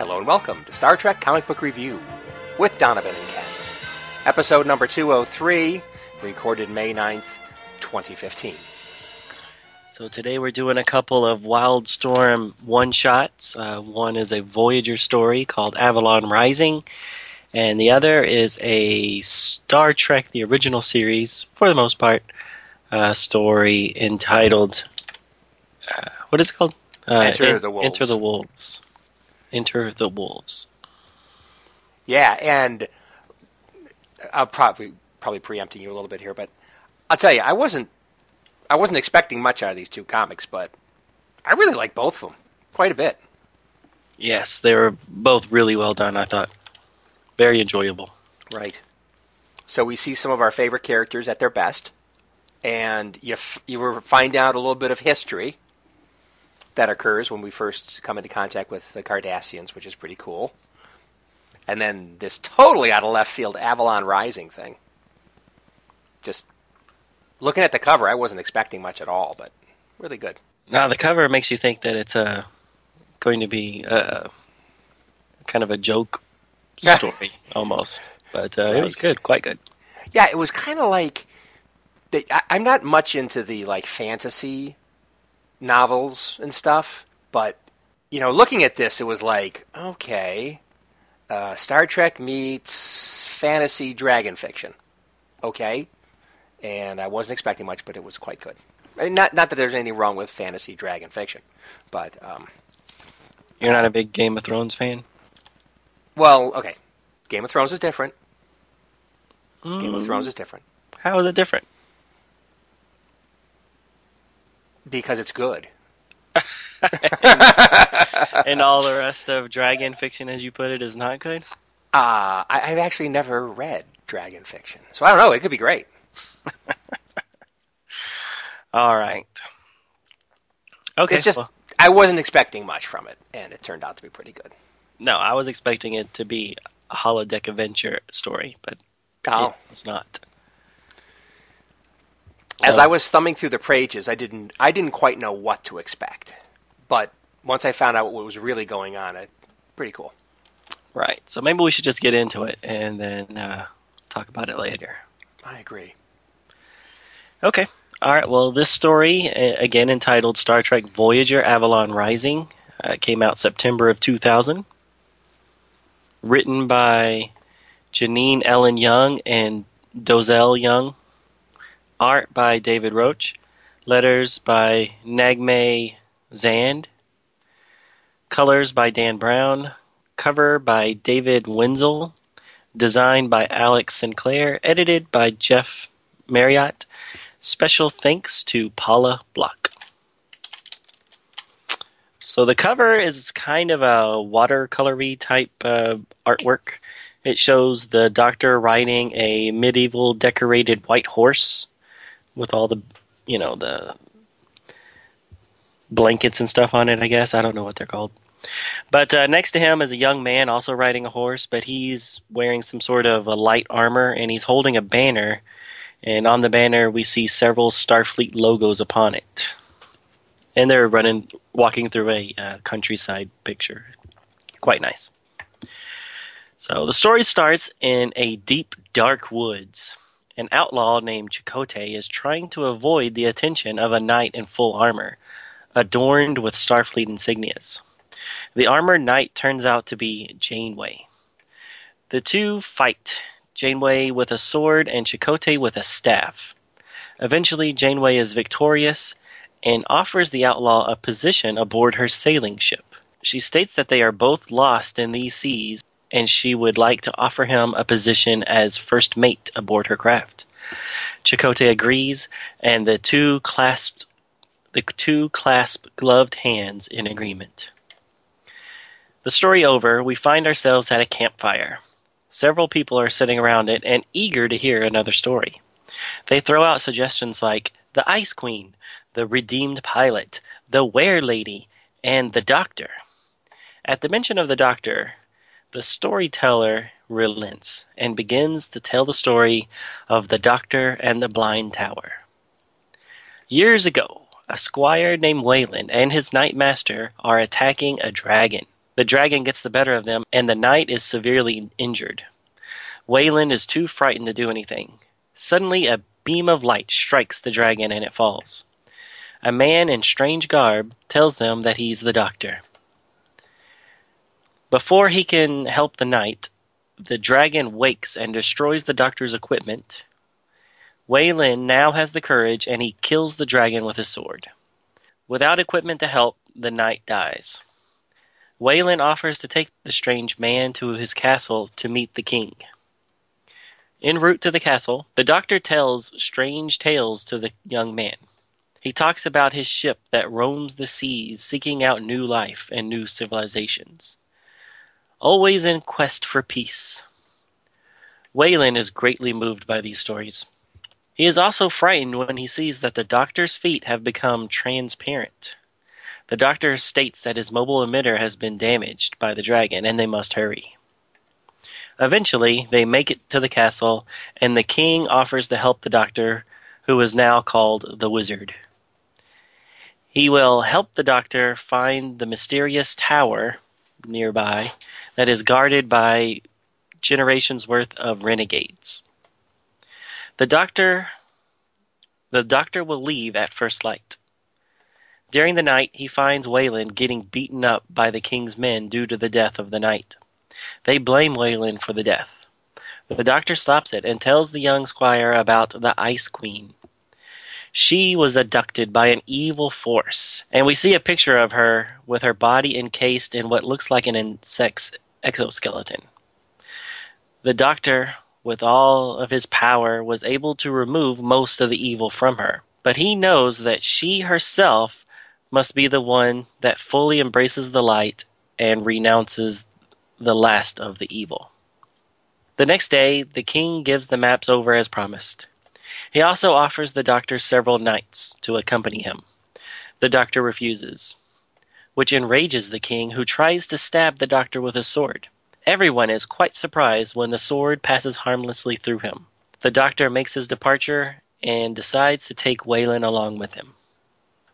Hello and welcome to Star Trek Comic Book Review with Donovan and Ken. Episode number 203, recorded May 9th, 2015. So today we're doing a couple of Wildstorm one shots. Uh, one is a Voyager story called Avalon Rising, and the other is a Star Trek, the original series, for the most part, uh, story entitled. Uh, what is it called? Uh, Enter the Wolves. Enter the Wolves. Enter the Wolves. Yeah, and I'll probably probably preempting you a little bit here, but I'll tell you, I wasn't I wasn't expecting much out of these two comics, but I really like both of them quite a bit. Yes, they were both really well done. I thought very enjoyable. Right. So we see some of our favorite characters at their best, and you f- you find out a little bit of history that occurs when we first come into contact with the Cardassians, which is pretty cool. And then this totally out of left field Avalon Rising thing. Just looking at the cover, I wasn't expecting much at all, but really good. Now the cover makes you think that it's uh, going to be uh, kind of a joke story almost, but uh, it was good, quite good. Yeah, it was kind of like I'm not much into the like fantasy novels and stuff, but you know, looking at this, it was like okay, uh, Star Trek meets fantasy dragon fiction, okay, and I wasn't expecting much, but it was quite good. Not not that there's anything wrong with fantasy dragon fiction, but um, You're not a big Game of Thrones fan? well, okay, Game of Thrones is different. Game of Mm, Thrones is different How is it different? Because it's good. and all the rest of dragon fiction, as you put it, is not good. Uh, I, I've actually never read dragon fiction, so I don't know. It could be great. All right. Okay. it's just well, I wasn't expecting much from it, and it turned out to be pretty good. no, I was expecting it to be a holodeck adventure story, but Oh, it was not. As I was thumbing through the pages, I didn't I didn't quite know what to expect, but once I found out what was really going on, it pretty cool. Right. So maybe we should just get into it and then uh, talk about it later. I agree. Okay. All right. Well, this story, again entitled Star Trek Voyager Avalon Rising, uh, came out September of 2000. Written by Janine Ellen Young and Doselle Young. Art by David Roach. Letters by Nagme Zand. Colors by Dan Brown. Cover by David Wenzel. Designed by Alex Sinclair. Edited by Jeff Mariotte. Special thanks to Paula Block. So the cover is kind of a watercolory type uh, artwork. It shows the doctor riding a medieval decorated white horse with all the, you know, the blankets and stuff on it, I guess. I don't know what they're called. But uh, next to him is a young man also riding a horse, but he's wearing some sort of a light armor and he's holding a banner and on the banner we see several Starfleet logos upon it. And they're running, walking through a uh, countryside picture. Quite nice. So the story starts in a deep, dark woods. An outlaw named Chakotay is trying to avoid the attention of a knight in full armor, adorned with Starfleet insignias. The armored knight turns out to be Janeway. The two fight, Janeway with a sword and Chakotay with a staff. Eventually, Janeway is victorious and offers the outlaw a position aboard her sailing ship. She states that they are both lost in these seas and she would like to offer him a position as first mate aboard her craft. Chakotay agrees, and the two clasped the two clasp gloved hands in agreement. The story over, we find ourselves at a campfire. Several people are sitting around it and eager to hear another story. They throw out suggestions like the Ice Queen, the Redeemed Pilot, the Were Lady, and the Doctor. At the mention of the Doctor, the storyteller relents and begins to tell the story of the Doctor and the Blind Tower. Years ago, a squire named Wayland and his knight master are attacking a dragon. The dragon gets the better of them, and the knight is severely injured. Wayland is too frightened to do anything. Suddenly, a beam of light strikes the dragon and it falls. A man in strange garb tells them that he's the doctor. Before he can help the knight, the dragon wakes and destroys the doctor's equipment. Wayland now has the courage and he kills the dragon with his sword. Without equipment to help, the knight dies. Wayland offers to take the strange man to his castle to meet the king. En route to the castle, the doctor tells strange tales to the young man. He talks about his ship that roams the seas seeking out new life and new civilizations always in quest for peace. Wayland is greatly moved by these stories. He is also frightened when he sees that the doctor's feet have become transparent. The doctor states that his mobile emitter has been damaged by the dragon and they must hurry. Eventually, they make it to the castle, and the king offers to help the doctor, who is now called the wizard. He will help the doctor find the mysterious tower nearby that is guarded by generations worth of renegades. The doctor the doctor will leave at first light. During the night, he finds Wayland getting beaten up by the king's men due to the death of the knight. They blame Wayland for the death. The doctor stops it and tells the young squire about the Ice Queen. She was abducted by an evil force, and we see a picture of her with her body encased in what looks like an insect's exoskeleton. The doctor, with all of his power, was able to remove most of the evil from her, but he knows that she herself must be the one that fully embraces the light and renounces the last of the evil. The next day, the king gives the maps over as promised. He also offers the doctor several knights to accompany him. The doctor refuses, which enrages the king, who tries to stab the doctor with a sword. Everyone is quite surprised when the sword passes harmlessly through him. The doctor makes his departure and decides to take Wayland along with him.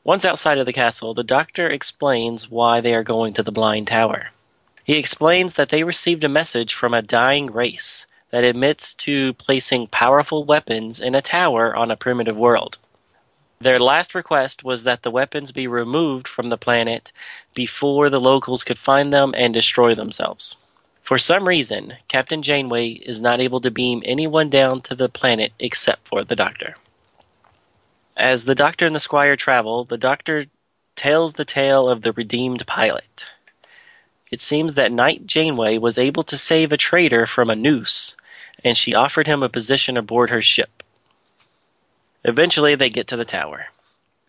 Once outside of the castle, the doctor explains why they are going to the Blind Tower. He explains that they received a message from a dying race that admits to placing powerful weapons in a tower on a primitive world. Their last request was that the weapons be removed from the planet before the locals could find them and destroy themselves. For some reason, Captain Janeway is not able to beam anyone down to the planet except for the Doctor. As the Doctor and the Squire travel, the Doctor tells the tale of the redeemed pilot. It seems that Knight Janeway was able to save a traitor from a noose and she offered him a position aboard her ship. Eventually, they get to the tower.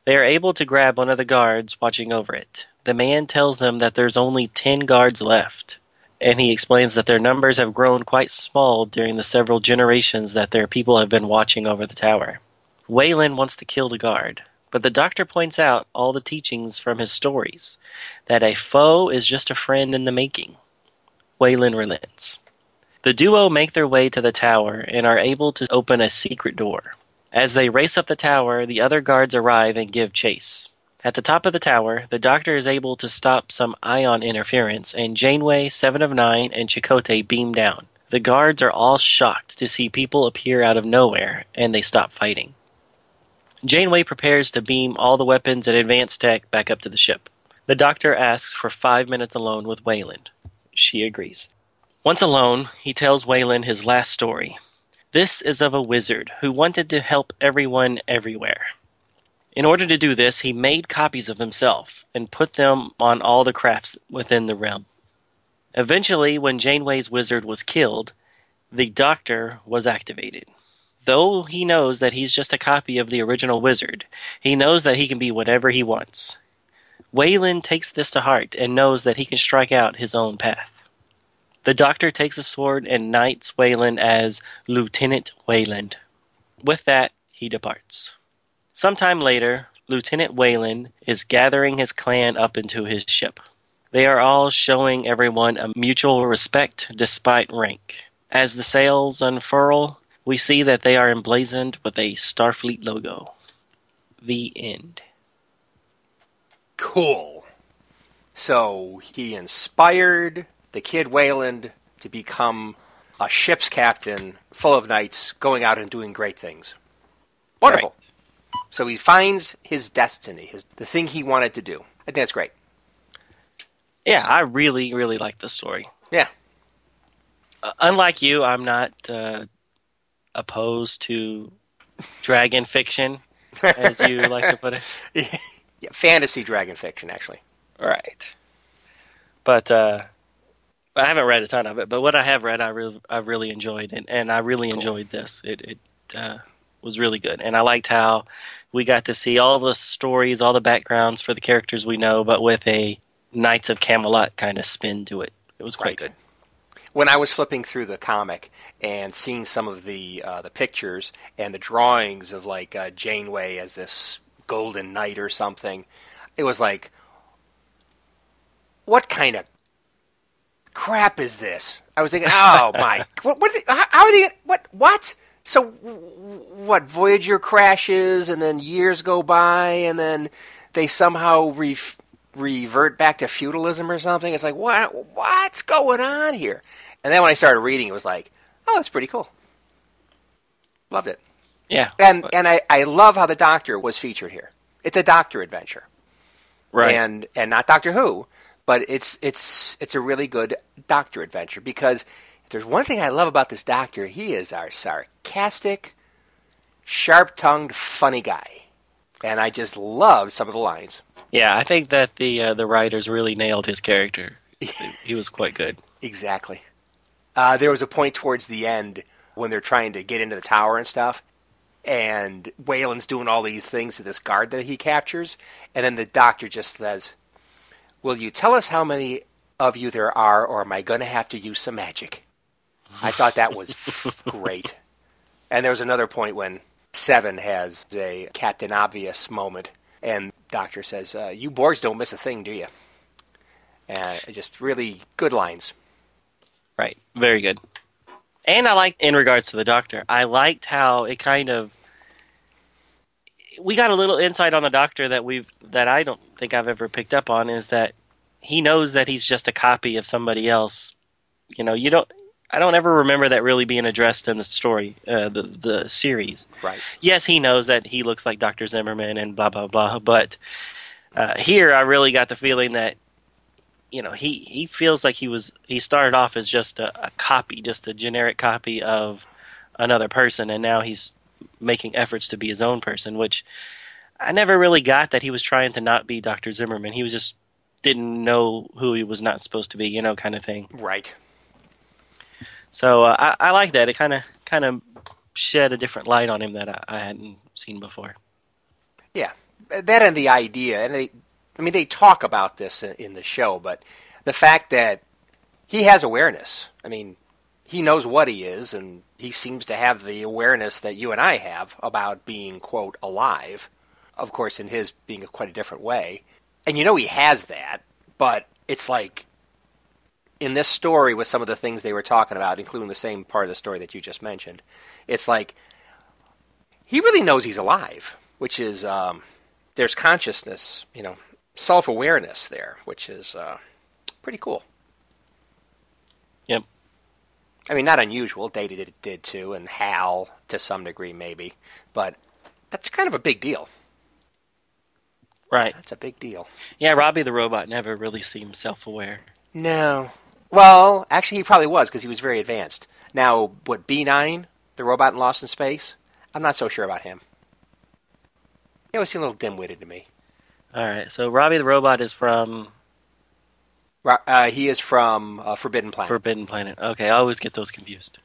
They are able to grab one of the guards watching over it. The man tells them that there's only 10 guards left, and he explains that their numbers have grown quite small during the several generations that their people have been watching over the tower. Wayland wants to kill the guard, but the doctor points out all the teachings from his stories that a foe is just a friend in the making. Wayland relents. The duo make their way to the tower and are able to open a secret door. As they race up the tower, the other guards arrive and give chase. At the top of the tower, the Doctor is able to stop some ion interference, and Janeway, Seven of Nine, and Chakotay beam down. The guards are all shocked to see people appear out of nowhere, and they stop fighting. Janeway prepares to beam all the weapons and advanced tech back up to the ship. The Doctor asks for five minutes alone with Wayland. She agrees. Once alone, he tells Wayland his last story. This is of a wizard who wanted to help everyone everywhere. In order to do this, he made copies of himself and put them on all the crafts within the realm. Eventually, when Janeway's wizard was killed, the Doctor was activated. Though he knows that he's just a copy of the original wizard, he knows that he can be whatever he wants. Wayland takes this to heart and knows that he can strike out his own path. The doctor takes a sword and knights Wayland as Lieutenant Wayland. With that, he departs. Sometime later, Lieutenant Wayland is gathering his clan up into his ship. They are all showing everyone a mutual respect despite rank. As the sails unfurl, we see that they are emblazoned with a Starfleet logo. The end. Cool. So he inspired the kid Wayland to become a ship's captain full of knights going out and doing great things. Wonderful. So he finds his destiny, his the thing he wanted to do. I think that's great. Yeah, I really, really like this story. Yeah. Uh, unlike you, I'm not uh, opposed to dragon fiction, as you like to put it. yeah, fantasy dragon fiction, actually. Right. But uh, I haven't read a ton of it. But what I have read, I really, I really enjoyed, and, and I really Cool. enjoyed this. It, it uh, was really good, and I liked how we got to see all the stories, all the backgrounds for the characters we know, but with a Knights of Camelot kind of spin to it. It was quite Right. good. When I was flipping through the comic and seeing some of the uh, the pictures and the drawings of like uh, Janeway as this golden knight or something, it was like, what kind of crap is this? I was thinking, oh my, what, what, how, how are they, what, what? So, what, Voyager crashes and then years go by and then they somehow re- revert back to feudalism or something? It's like, what, what's going on here? And then when I started reading, it was like, oh, that's pretty cool. Loved it. Yeah. And, but- and I, I love how the Doctor was featured here. It's a Doctor adventure right. and and not Doctor Who, but it's it's it's a really good Doctor adventure because if there's one thing I love about this Doctor, he is our sarcastic, sharp-tongued, funny guy, and I just love some of the lines. yeah, I think that the uh, the writers really nailed his character. he was quite good. Exactly. Uh, there was a point towards the end when they're trying to get into the tower and stuff, and Waylon's doing all these things to this guard that he captures, and then the doctor just says, "Will you tell us how many of you there are, or am I going to have to use some magic?" I thought that was great. And there was another point when Seven has a Captain Obvious moment, and Doctor says, uh, "You Borgs don't miss a thing, do you?" And just really good lines. Right. Very good. And I liked, in regards to the Doctor, I liked how it kind of. We got a little insight on the Doctor that we've that I don't think I've ever picked up on is that he knows that he's just a copy of somebody else. You know, you don't. I don't ever remember that really being addressed in the story, uh, the the series. Right. Yes, he knows that he looks like Doctor Zimmerman and blah blah blah, but uh, here I really got the feeling that you know he he feels like he was he started off as just a, a copy just a generic copy of another person and now he's making efforts to be his own person which i never really got that he was trying to not be dr zimmerman. He was just didn't know who he was not supposed to be you know kind of thing. Right. so uh, I, I like that. It kind of kind of shed a different light on him that I, I hadn't seen before. Yeah, that and the idea, and they, I mean, they talk about this in, in the show, but the fact that he has awareness. I mean, he knows what he is, and he seems to have the awareness that you and I have about being quote alive. Of course, in his being a quite a different way, and you know he has that, but it's like in this story with some of the things they were talking about, including the same part of the story that you just mentioned, it's like he really knows he's alive, which is um, there's consciousness, you know, self awareness there, which is uh, pretty cool. Yep. I mean, not unusual. Data did, did too, and Hal to some degree maybe, but that's kind of a big deal. right That's a big deal. yeah Robby the robot never really seemed self-aware No. Well, actually, he probably was because he was very advanced. Now, what B9, the robot in Lost in Space? I'm not so sure about him. He always seemed a little dim-witted to me. All right so Robby the robot is from Ro- Uh, he is from uh, Forbidden Planet. forbidden planet okay i always get those confused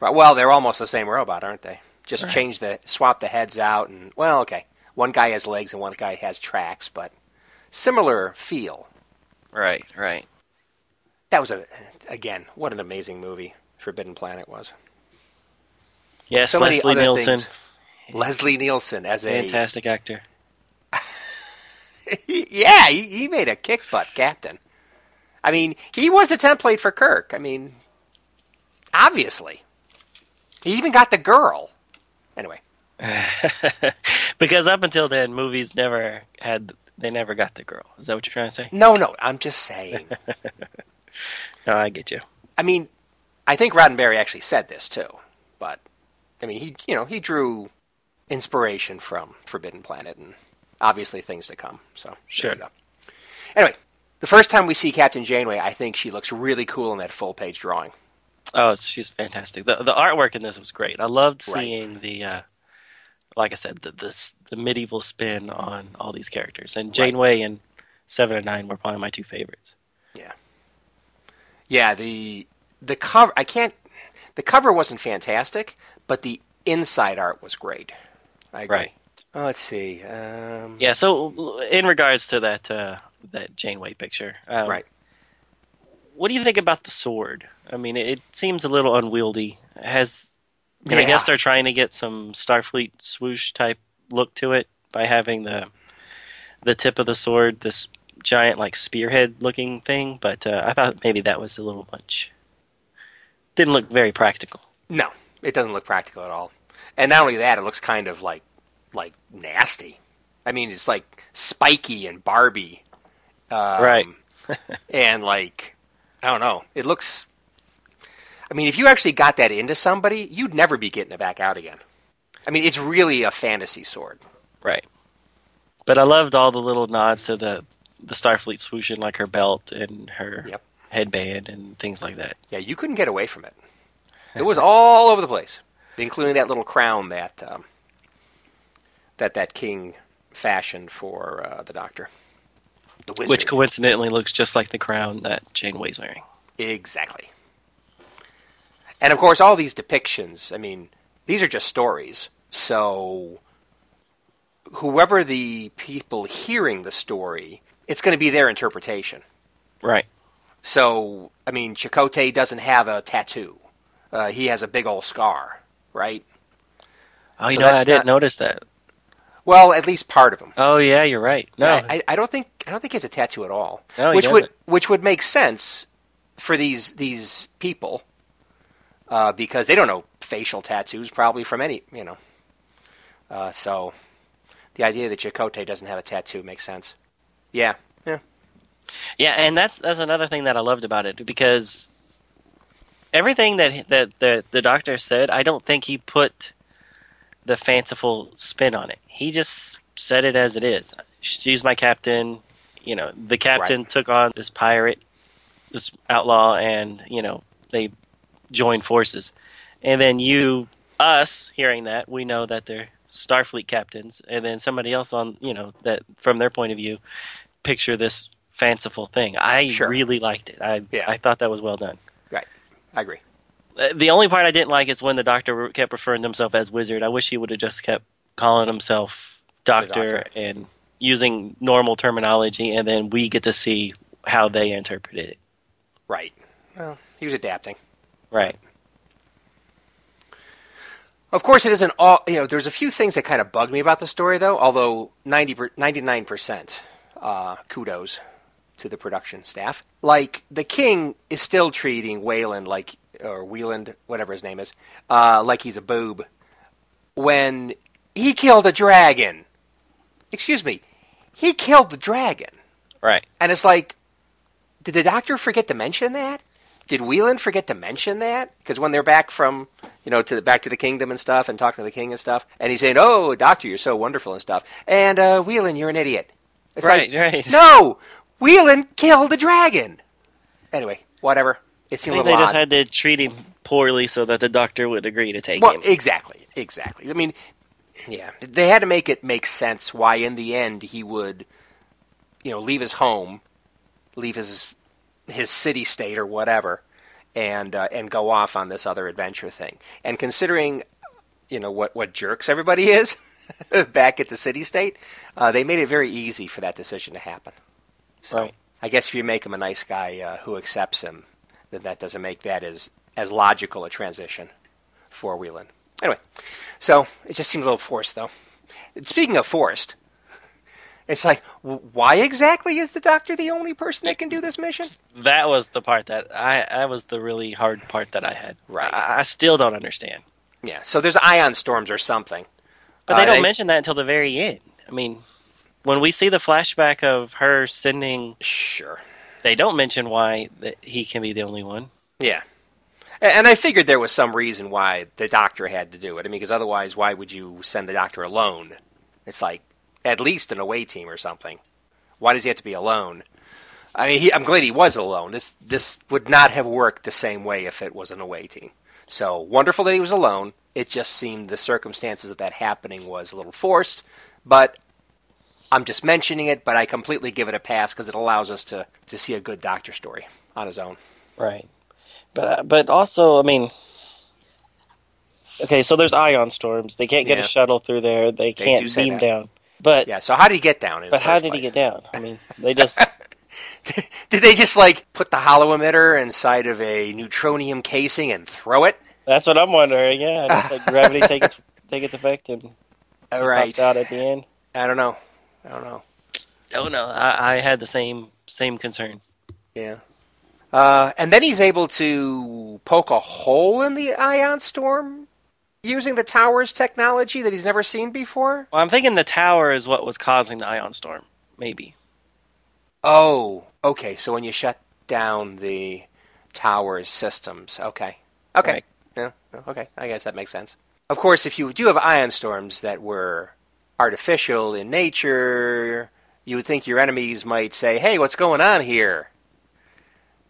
Right, Well, they're almost the same robot, aren't they? Just Right. change the swap the heads out, and well, okay. One guy has legs and one guy has tracks, but similar feel. Right, right. That was a again, what an amazing movie Forbidden Planet was. Yes, So Leslie other Nielsen, things. Leslie Nielsen as a fantastic actor. yeah, he, he made a kick butt captain. I mean, he was a template for Kirk. I mean, obviously, he even got the girl. Anyway, because up until then, movies never had they never got the girl. Is that what you're trying to say? no, no, I'm just saying. No, I get you. I mean, I think Roddenberry actually said this too, but I mean, he you know he drew inspiration from Forbidden Planet and obviously things to come. So Sure. there you go. Anyway, the first time we see Captain Janeway, I think she looks really cool in that full page drawing. Oh, she's fantastic. The the artwork in this was great. I loved Right. seeing the, uh, like I said, the this the medieval spin on all these characters. And Janeway and Seven and Nine were probably my two favorites. Yeah. Yeah, the the cover I can't the cover wasn't fantastic, but the inside art was great. I agree. Right. Oh, let's see. Um, Yeah. So in regards to that uh, that Janeway picture, um, Right. What do you think about the sword? I mean, it, seems a little unwieldy. It has I, I guess they're trying to get some Starfleet swoosh type look to it by having the the tip of the sword this giant like spearhead looking thing, but uh, I thought maybe that was a little much. Didn't look very practical. No, it doesn't look practical at all. And not only that, it looks kind of like like nasty. I mean, it's like spiky and Barbie. Um, Right. and like, I don't know. It looks. I mean, if you actually got that into somebody, you'd never be getting it back out again. I mean, it's really a fantasy sword. Right. But I loved all the little nods to the the Starfleet swooshing, like her belt and her Yep. headband and things like that. Yeah, you couldn't get away from it. It was all over the place, including that little crown that um, that that king fashioned for uh, the Doctor. The wizard. Which coincidentally looks just like the crown that Janeway's wearing. Exactly. And of course, all these depictions, I mean, these are just stories. So, whoever the people hearing the story, it's going to be their interpretation. Right. So, I mean, Chakotay doesn't have a tattoo. Uh, he has a big old scar, right? Oh, you So know, I didn't not- notice that. Well, at least part of him. Oh, yeah, you're right. No, I, I, I don't think I don't think he has a tattoo at all. no, which would which would make sense for these these people uh, because they don't know facial tattoos probably from any you know. Uh, so the idea that Chakotay doesn't have a tattoo makes sense. Yeah, Yeah, Yeah, and that's that's another thing that I loved about it because everything that that the the doctor said, I don't think he put the fanciful spin on it. He just said it as it is. She's my captain. You know, the captain took on this pirate, this outlaw, and you know they joined forces. And then you, us, hearing that, we know that they're Starfleet captains, and then somebody else on, you know, that from their point of view, picture this fanciful thing. I Sure. really liked it. I Yeah. I thought that was well done. Right, I agree. The only part I didn't like is when the Doctor kept referring to himself as Wizard. I wish he would have just kept calling himself Doctor, Doctor. and using normal terminology, and then we get to see how they interpreted it. Right. Well, he was adapting. Right. Of course, it isn't all. You know, there's a few things that kind of bug me about the story, though. Although 90, 99 percent uh, kudos to the production staff. Like the king is still treating Wayland like, or Wieland, whatever his name is, uh, like he's a boob. When he killed a dragon, excuse me, he killed the dragon, Right. and it's like, did the doctor forget to mention that? Did Whelan forget to mention that? Because when they're back from, you know, to the, back to the kingdom and stuff, and talking to the king and stuff, and he's saying, "Oh, doctor, you're so wonderful and stuff," and uh, Whelan, you're an idiot. It's right. like, right. no, Whelan killed the dragon. Anyway, whatever. It I seemed a think they just had to treat him poorly so that the Doctor would agree to take well, him. exactly, exactly. I mean, yeah, they had to make it make sense why, in the end, he would, you know, leave his home, leave his his city state or whatever, and uh, and go off on this other adventure thing. And considering, you know, what what jerks everybody is, back at the city state, uh, they made it very easy for that decision to happen. So Right. I guess if you make him a nice guy uh, who accepts him, then that doesn't make that as as logical a transition for Whelan. Anyway, so it just seems a little forced, though. Speaking of forced, it's like, why exactly is the Doctor the only person that can do this mission? That was the part that I that was the really hard part that I had. Right. I, I still don't understand. Yeah. So there's ion storms or something. But they Uh, don't they- mention that until the very end. I mean, when we see the flashback of her sending, Sure. They don't mention why he can be the only one. Yeah. And I figured there was some reason why the doctor had to do it. I mean, because otherwise, why would you send the doctor alone? It's like at least an away team or something. Why does he have to be alone? I mean, he, I'm glad he was alone. This this would not have worked the same way if it was an away team. So wonderful that he was alone. It just seemed the circumstances of that happening was a little forced, but I'm just mentioning it. But I completely give it a pass because it allows us to to see a good doctor story on his own. Right. But uh, but also, I mean, okay, so there's ion storms. They can't get Yeah. a shuttle through there. They can't beam that. down. But Yeah. So how did he get down? But how did he get down? I mean, they just Did they just like put the holo emitter inside of a neutronium casing and throw it? that's what I'm wondering. Yeah, just like gravity take its take its effect and All right. pops out at the end. I don't know. I don't know. Oh no, I, I had the same same concern. Yeah. Uh, and then he's able to poke a hole in the ion storm using the tower's technology that he's never seen before. Well, I'm thinking the tower is what was causing the ion storm. Maybe. Oh, okay. So when you shut down the tower's systems, okay, okay, Right. yeah, okay. I guess that makes sense. Of course, if you do have ion storms that were artificial in nature, you would think your enemies might say, "Hey, what's going on here?"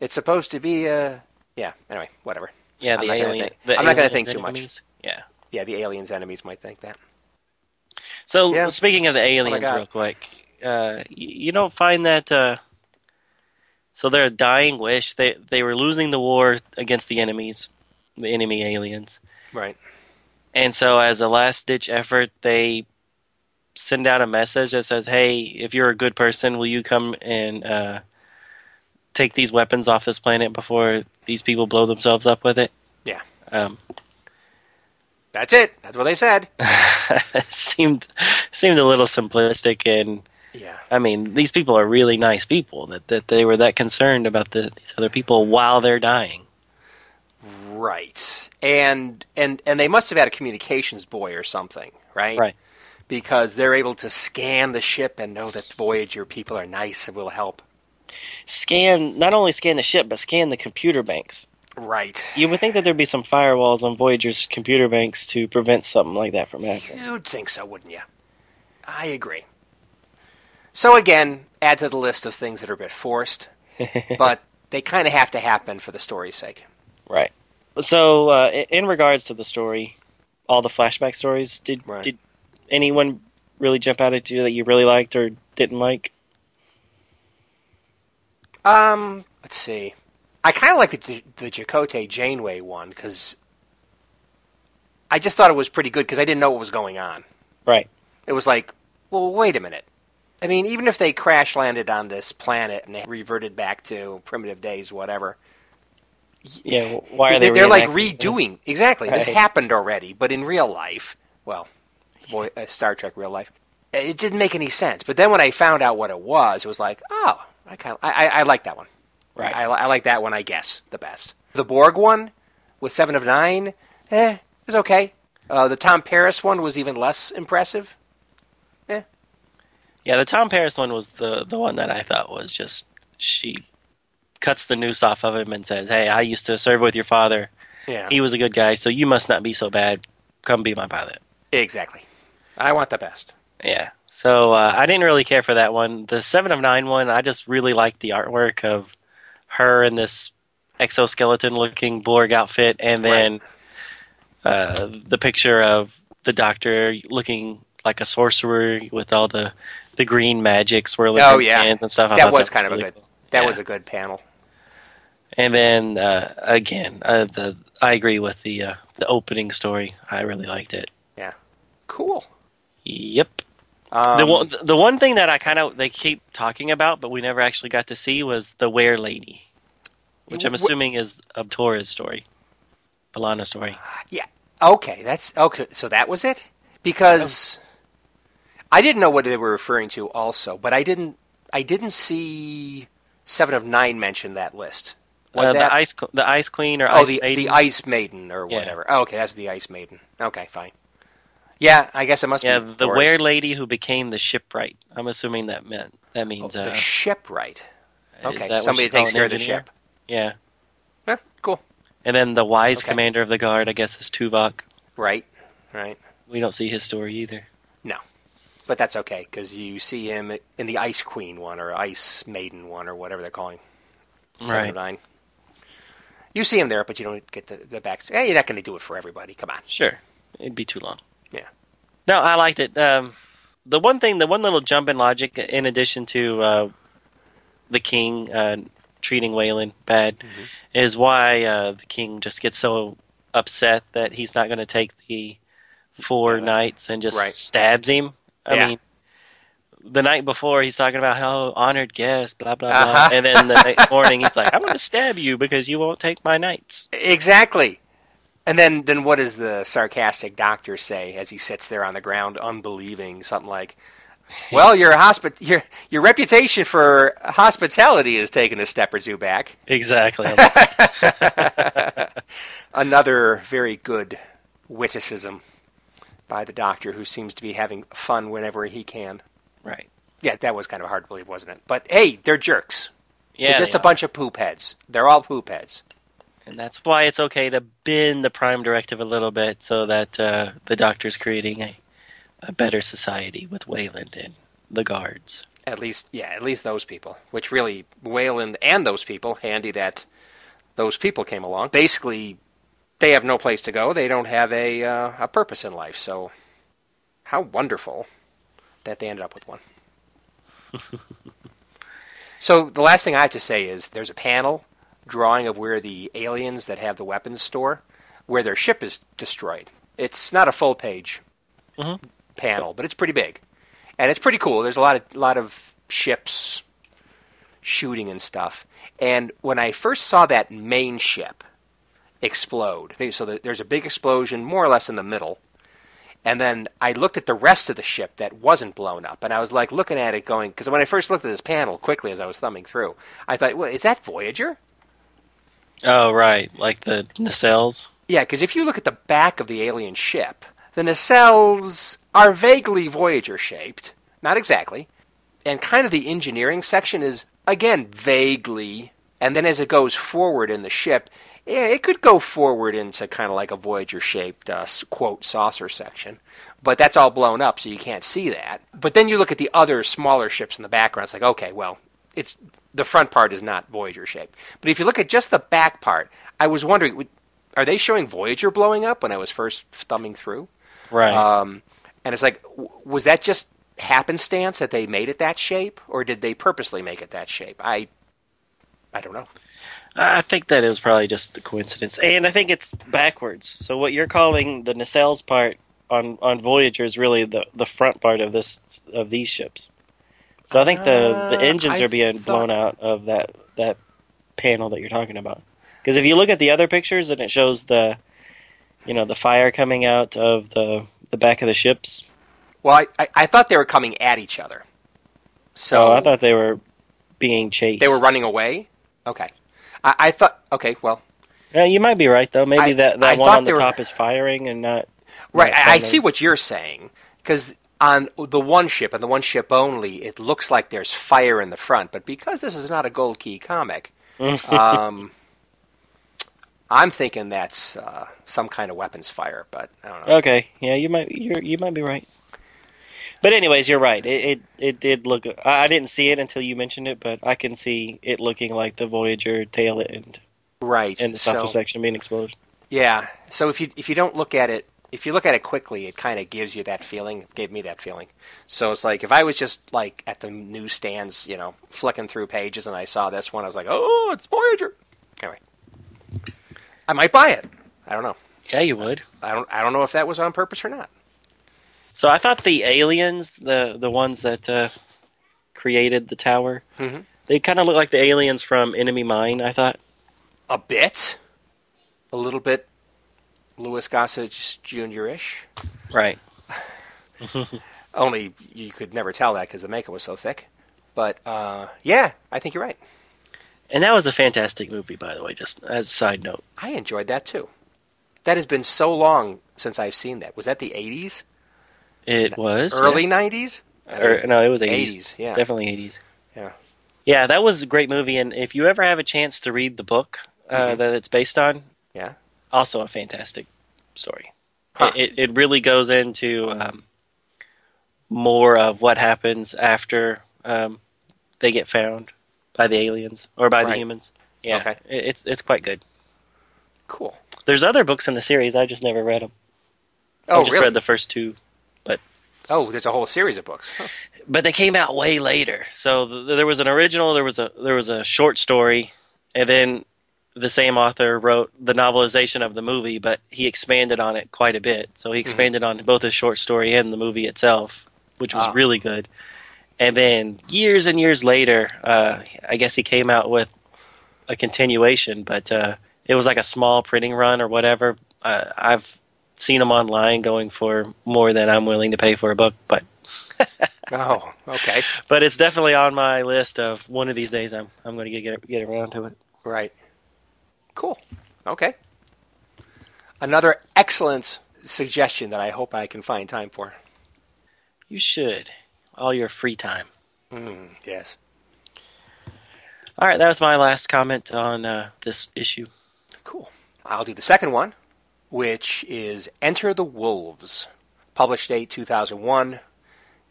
It's supposed to be a yeah. Anyway, whatever. Yeah, I'm the alien. think- I'm not gonna think too much. Yeah. Yeah, the aliens' enemies might think that. So Yeah. speaking of the Oh aliens, real quick, uh, you don't find that. Uh, so they're a dying wish. They they were losing the war against the enemies, the enemy aliens, Right. and so as a last ditch effort, they send out a message that says, "Hey, if you're a good person, will you come and uh, take these weapons off this planet before these people blow themselves up with it?" Yeah. Um, That's it. That's what they said. seemed seemed a little simplistic and Yeah. I mean, these people are really nice people that, that they were that concerned about the, these other people while they're dying. Right. And and and they must have had a communications buoy or something, right? Right. Because they're able to scan the ship and know that Voyager people are nice and will help. Scan, not only scan the ship, but scan the computer banks. Right. You would think that there'd be some firewalls on Voyager's computer banks to prevent something like that from happening. You'd think so, wouldn't you? I agree. So again, add to the list of things that are a bit forced, but they kind of have to happen for the story's sake. right. So, uh, in regards to the story, all the flashback stories, did Right. did anyone really jump out at you that you really liked or didn't like? Um, let's see. I kind of like the the Chakotay Janeway one because I just thought it was pretty good because I didn't know what was going on. Right. It was like, well, wait a minute. I mean, even if they crash landed on this planet and they reverted back to primitive days, whatever, Yeah. wh- Why are they? they're like redoing exactly. This happened already, but in real life, well, uh, Star Trek real life, it didn't make any sense. But then when I found out what it was, it was like, oh, I kind of, I, I, I like that one. Right. I, I like that one, I guess, the best. The Borg one with Seven of Nine, eh, it was okay. Uh, the Tom Paris one was even less impressive. Yeah, Yeah, the Tom Paris one was the the one that I thought was just she cuts the noose off of him and says, "Hey, I used to serve with your father. Yeah, He was a good guy, so you must not be so bad. Come be my pilot." exactly. I want the best. Yeah. So uh, I didn't really care for that one. The Seven of Nine one, I just really liked the artwork of her in this exoskeleton-looking Borg outfit, and then uh, the picture of the Doctor looking like a sorcerer with all the the green magic swirling Oh, yeah. hands and stuff. I That was kind of a good- cool. That Yeah. was a good panel. And then uh, again, uh, the I agree with the uh, the opening story. I really liked it. Yeah, cool. Yep. Um, the one, the one thing that I kind of they keep talking about, but we never actually got to see was the Were Lady, which I'm wh- assuming is Abtora's story, B'Elanna's story. Yeah. Okay, that's okay. So that was it because I didn't know what they were referring to also, but I didn't. I didn't see Seven of Nine mention that list. Was Uh, that the ice, the Ice Queen or oh Ice the Maiden? the Ice Maiden or Yeah. whatever? Oh, okay, that's the Ice Maiden. Okay, fine. Yeah, I guess it must yeah, be the Doris. Were Lady who became the shipwright. I'm assuming that meant that Oh, means the uh, shipwright. Okay, somebody takes care of the ship. Yeah, Huh, cool. and then the wise Okay. commander of the guard, I guess, is Tuvok. Right, right. We don't see his story either. No, but that's okay because you see him in the Ice Queen one or Ice Maiden one or whatever they're calling. Right. Nine. You see him there, but you don't get the, the back. Hey, you're not going to do it for everybody. Come on. Sure, it'd be too long. Yeah. No, I liked it. Um, the one thing, the one little jump in logic, in addition to uh, the king uh, treating Waylon bad, Mhm. is why uh, the king just gets so upset that he's not going to take the four knights and just right. stabs him. I Yeah. mean, the night before he's talking about how honored guest, blah blah Uh-huh. blah, and then the next morning he's like, "I'm going to stab you because you won't take my knights." Exactly. And then, then what does the sarcastic doctor say as he sits there on the ground, unbelieving? Something like, "Well, your hospi- your your reputation for hospitality is taking a step or two back." Exactly. Another very good witticism by the doctor, who seems to be having fun whenever he can. right. Yeah, that was kind of hard to believe, wasn't it? But hey, they're jerks. Yeah. they're just they a bunch of poop heads. They're all poop heads. And that's why it's okay to bend the prime directive a little bit so that uh, the doctor's creating a, a better society with Wayland and the guards. At least, yeah, at least those people. Which really, Wayland and those people, handy that those people came along. Basically, they have no place to go. They don't have a uh, a purpose in life. So, how wonderful that they ended up with one. so the last thing I have to say is there's a panel drawing of where the aliens that have the weapons store, where their ship is destroyed. It's not a full page Mhm. panel, but it's pretty big, and it's pretty cool. There's a lot of lot of ships shooting and stuff. And when I first saw that main ship explode, so there's a big explosion more or less in the middle, and then I looked at the rest of the ship that wasn't blown up, and I was like looking at it, going because when I first looked at this panel quickly as I was thumbing through, I thought, well, is that Voyager? Oh, right. Like the nacelles? Yeah, because if you look at the back of the alien ship, the nacelles are vaguely Voyager shaped, not exactly, and kind of the engineering section is again vaguely, and then as it goes forward in the ship, yeah, it could go forward into kind of like a Voyager shaped uh, quote saucer section, but that's all blown up, so you can't see that. But then you look at the other smaller ships in the background, it's like okay, well, it's the front part is not Voyager shaped, but if you look at just the back part, I was wondering. are they showing Voyager blowing up when I was first thumbing through? Right. Um, and it's like, was that just happenstance that they made it that shape, or did they purposely make it that shape? I, I don't know. I think that it was probably just a coincidence. And I think it's backwards. So what you're calling the nacelles part on, on Voyager is really the, the front part of this of these ships. So I think the, the Uh, engines I are being thought- blown out of that that panel that you're talking about. Because if you look at the other pictures and it shows the you know the fire coming out of the the back of the ships. Well, I, I, I thought they were coming at each other. So So I thought they were being chased. they were running away. Okay, I, I thought. Okay, well, Yeah, you might be right though. Maybe I- that, I that one on the they were- top is firing and not right. not I, I see what you're saying because on the one ship and the one ship only, it looks like there's fire in the front. But because this is not a Gold Key comic, um, I'm thinking that's uh, some kind of weapons fire, but I don't know. Okay, yeah, you might you you might be right. But anyways, you're right. It it, it did look. I, I didn't see it until you mentioned it, but I can see it looking like the Voyager tail end Right. and the saucer so, section being exploded. yeah. So if you if you don't look at it, if you look at it quickly, it kind of gives you that feeling. It gave me that feeling. So it's like if I was just like at the newsstands, you know, flicking through pages, and I saw this one, I was like, oh, it's Voyager. Anyway, I might buy it. I don't know. Yeah, you would. I don't. I don't know if that was on purpose or not. So I thought the aliens, the the ones that uh, created the tower, Mhm. they kind of look like the aliens from Enemy Mine. I thought. A bit, a little bit, Louis Gossett Jr.-ish. Right. Only you could never tell that because the makeup was so thick. But uh, yeah, I think you're right. and that was a fantastic movie, by the way. Just as a side note. I enjoyed that too. That has been so long since I've seen that. Was that the 80s? It was Early yes. 90s? Or, no, it was 80s. 80s, yeah. Definitely 80s. Yeah. Yeah, that was a great movie. And if you ever have a chance to read the book uh, Mhm. that it's based on, Yeah. Also a fantastic story. Huh. It, it, it really goes into um, more of what happens after um, they get found by the aliens or by the humans. Yeah, Okay. it, it's it's quite good. Cool. There's other books in the series. I just never read them. Oh, I just really? read the first two. but Oh, there's a whole series of books. Huh. but they came out way later. So th- there was an original, there was a there was a short story, and then the same author wrote the novelization of the movie, but he expanded on it quite a bit. So he expanded on both the short story and the movie itself, which was Ah. really good. And then years and years later, uh, I guess he came out with a continuation, but uh, it was like a small printing run or whatever. Uh, I've seen them online going for more than I'm willing to pay for a book, but Oh, okay. but it's definitely on my list of one of these days I'm I'm going to get get around to it. Right. Cool. Okay. Another excellent suggestion that I hope I can find time for. You should all your free time. Mm, yes. All right, that was my last comment on uh, this issue. Cool. I'll do the second one, which is Enter the Wolves. Published date 2001.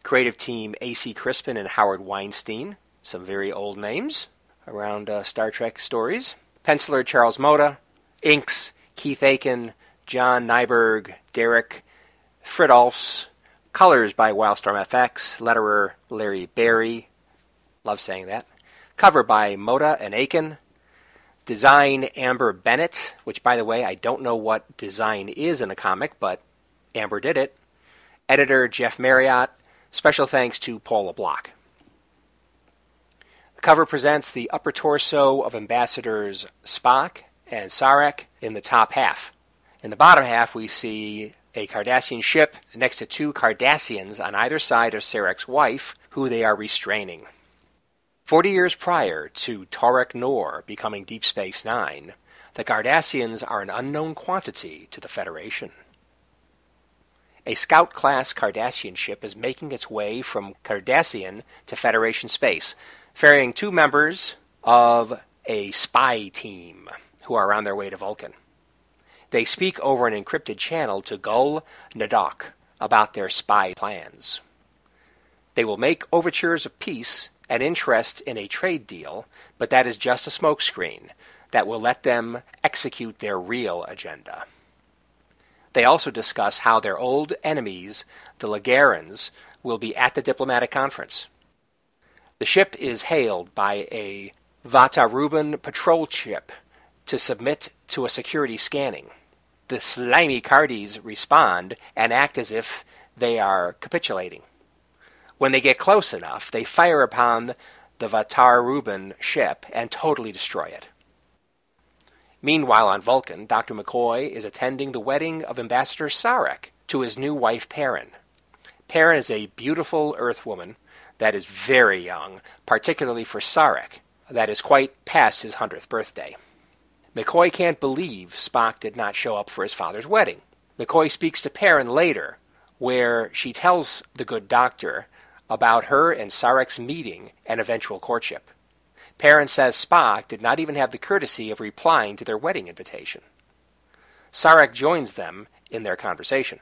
Creative team AC Crispin and Howard Weinstein. Some very old names around uh, Star Trek stories. Penciler Charles Moda. Inks Keith Aiken, John Nyberg, Derek Fridolfs. Colors by Wildstorm FX. Letterer Larry Berry. Love saying that. Cover by Moda and Aiken. Design Amber Bennett, which, by the way, I don't know what design is in a comic, but Amber did it. Editor Jeff Mariotte. Special thanks to Paul LeBlanc. The cover presents the upper torso of ambassadors Spock and Sarek in the top half. In the bottom half, we see a Cardassian ship next to two Cardassians on either side of Sarek's wife, who they are restraining. Forty years prior to Terok Nor becoming Deep Space Nine, the Cardassians are an unknown quantity to the Federation. A Scout class Cardassian ship is making its way from Cardassian to Federation space, ferrying two members of a spy team who are on their way to Vulcan. They speak over an encrypted channel to Gul Nadok about their spy plans. They will make overtures of peace and interest in a trade deal, but that is just a smokescreen that will let them execute their real agenda. They also discuss how their old enemies, the Legarans, will be at the diplomatic conference. The ship is hailed by a Vataruban patrol ship to submit to a security scanning. The slimy Cardis respond and act as if they are capitulating. When they get close enough, they fire upon the Vataruban ship and totally destroy it. Meanwhile, on Vulcan, Dr. McCoy is attending the wedding of Ambassador Sarek to his new wife, Perrin. Perrin is a beautiful Earth woman that is very young, particularly for Sarek, that is quite past his 100th birthday. McCoy can't believe Spock did not show up for his father's wedding. McCoy speaks to Perrin later, where she tells the good doctor about her and Sarek's meeting and eventual courtship. Perrin says Spock did not even have the courtesy of replying to their wedding invitation. Sarek joins them in their conversation.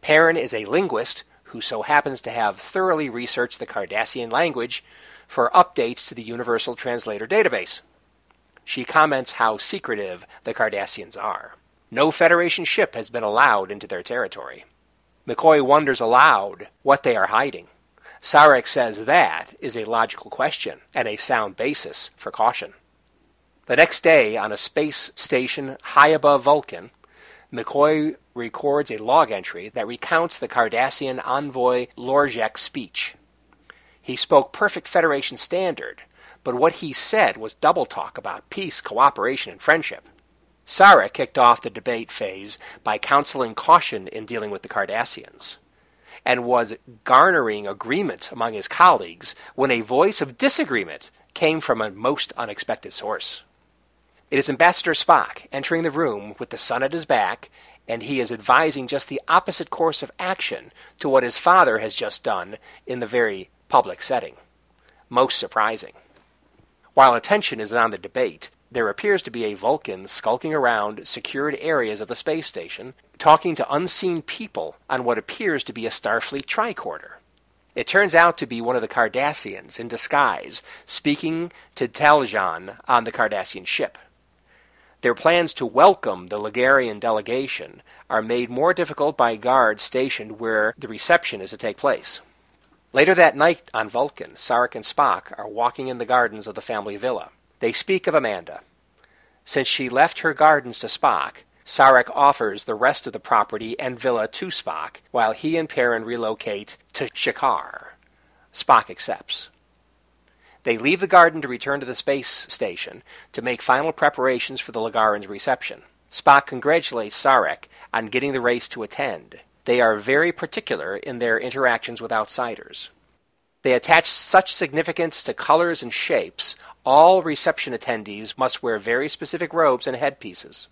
Perrin is a linguist who so happens to have thoroughly researched the Cardassian language for updates to the Universal Translator database. She comments how secretive the Cardassians are. No Federation ship has been allowed into their territory. McCoy wonders aloud what they are hiding. Sarek says that is a logical question and a sound basis for caution. The next day, on a space station high above Vulcan, McCoy records a log entry that recounts the Cardassian envoy Lorzhek's speech. He spoke perfect Federation standard, but what he said was double talk about peace, cooperation, and friendship. Sarek kicked off the debate phase by counseling caution in dealing with the Cardassians, and was garnering agreement among his colleagues when a voice of disagreement came from a most unexpected source. It is Ambassador Spock entering the room with the sun at his back, and he is advising just the opposite course of action to what his father has just done in the very public setting. Most surprising. While attention is on the debate, there appears to be a Vulcan skulking around secured areas of the space station, talking to unseen people on what appears to be a Starfleet tricorder. It turns out to be one of the Cardassians in disguise, speaking to Taljan on the Cardassian ship. Their plans to welcome the Ligarian delegation are made more difficult by guards stationed where the reception is to take place. Later that night on Vulcan, Sarek and Spock are walking in the gardens of the family villa. They speak of Amanda. Since she left her gardens to Spock, Sarek offers the rest of the property and villa to Spock, while he and Perrin relocate to ShiKahr. Spock accepts. They leave the garden to return to the space station to make final preparations for the Legarans' reception. Spock congratulates Sarek on getting the race to attend. They are very particular in their interactions with outsiders. They attach such significance to colors and shapes. All reception attendees must wear very specific robes and headpieces.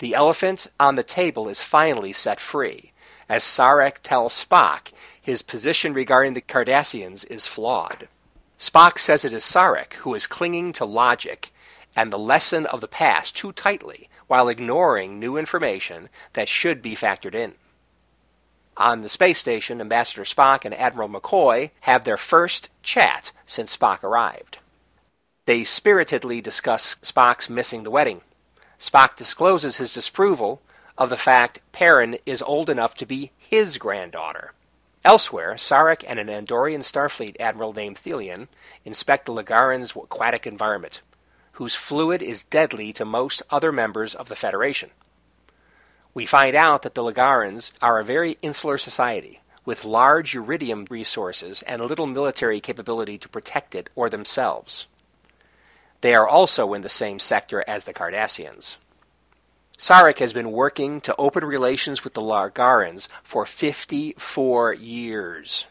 The elephant on the table is finally set free, as Sarek tells Spock his position regarding the Cardassians is flawed. Spock says it is Sarek who is clinging to logic and the lesson of the past too tightly while ignoring new information that should be factored in. On the space station, Ambassador Spock and Admiral McCoy have their first chat since Spock arrived. They spiritedly discuss Spock's missing the wedding. Spock discloses his disapproval of the fact Perrin is old enough to be his granddaughter. Elsewhere, Sarek and an Andorian Starfleet admiral named Thelian inspect the Legaran's aquatic environment, whose fluid is deadly to most other members of the Federation. We find out that the Legarans are a very insular society, with large uridium resources and little military capability to protect it or themselves. They are also in the same sector as the Cardassians. Sarek has been working to open relations with the Legarans for 54 years.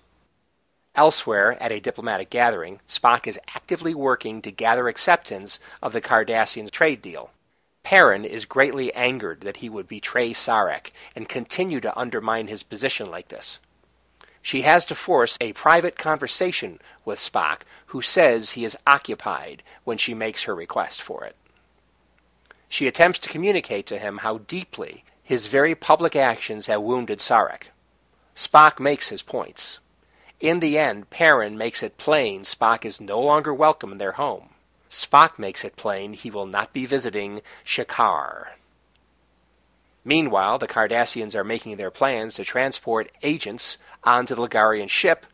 Elsewhere, at a diplomatic gathering, Spock is actively working to gather acceptance of the Cardassian trade deal. Perrin is greatly angered that he would betray Sarek and continue to undermine his position like this. She has to force a private conversation with Spock, who says he is occupied when she makes her request for it. She attempts to communicate to him how deeply his very public actions have wounded Sarek. Spock makes his points. In the end, Perrin makes it plain Spock is no longer welcome in their home. Spock makes it plain he will not be visiting ShiKahr. Meanwhile, the Cardassians are making their plans to transport agents onto the Ligarian ship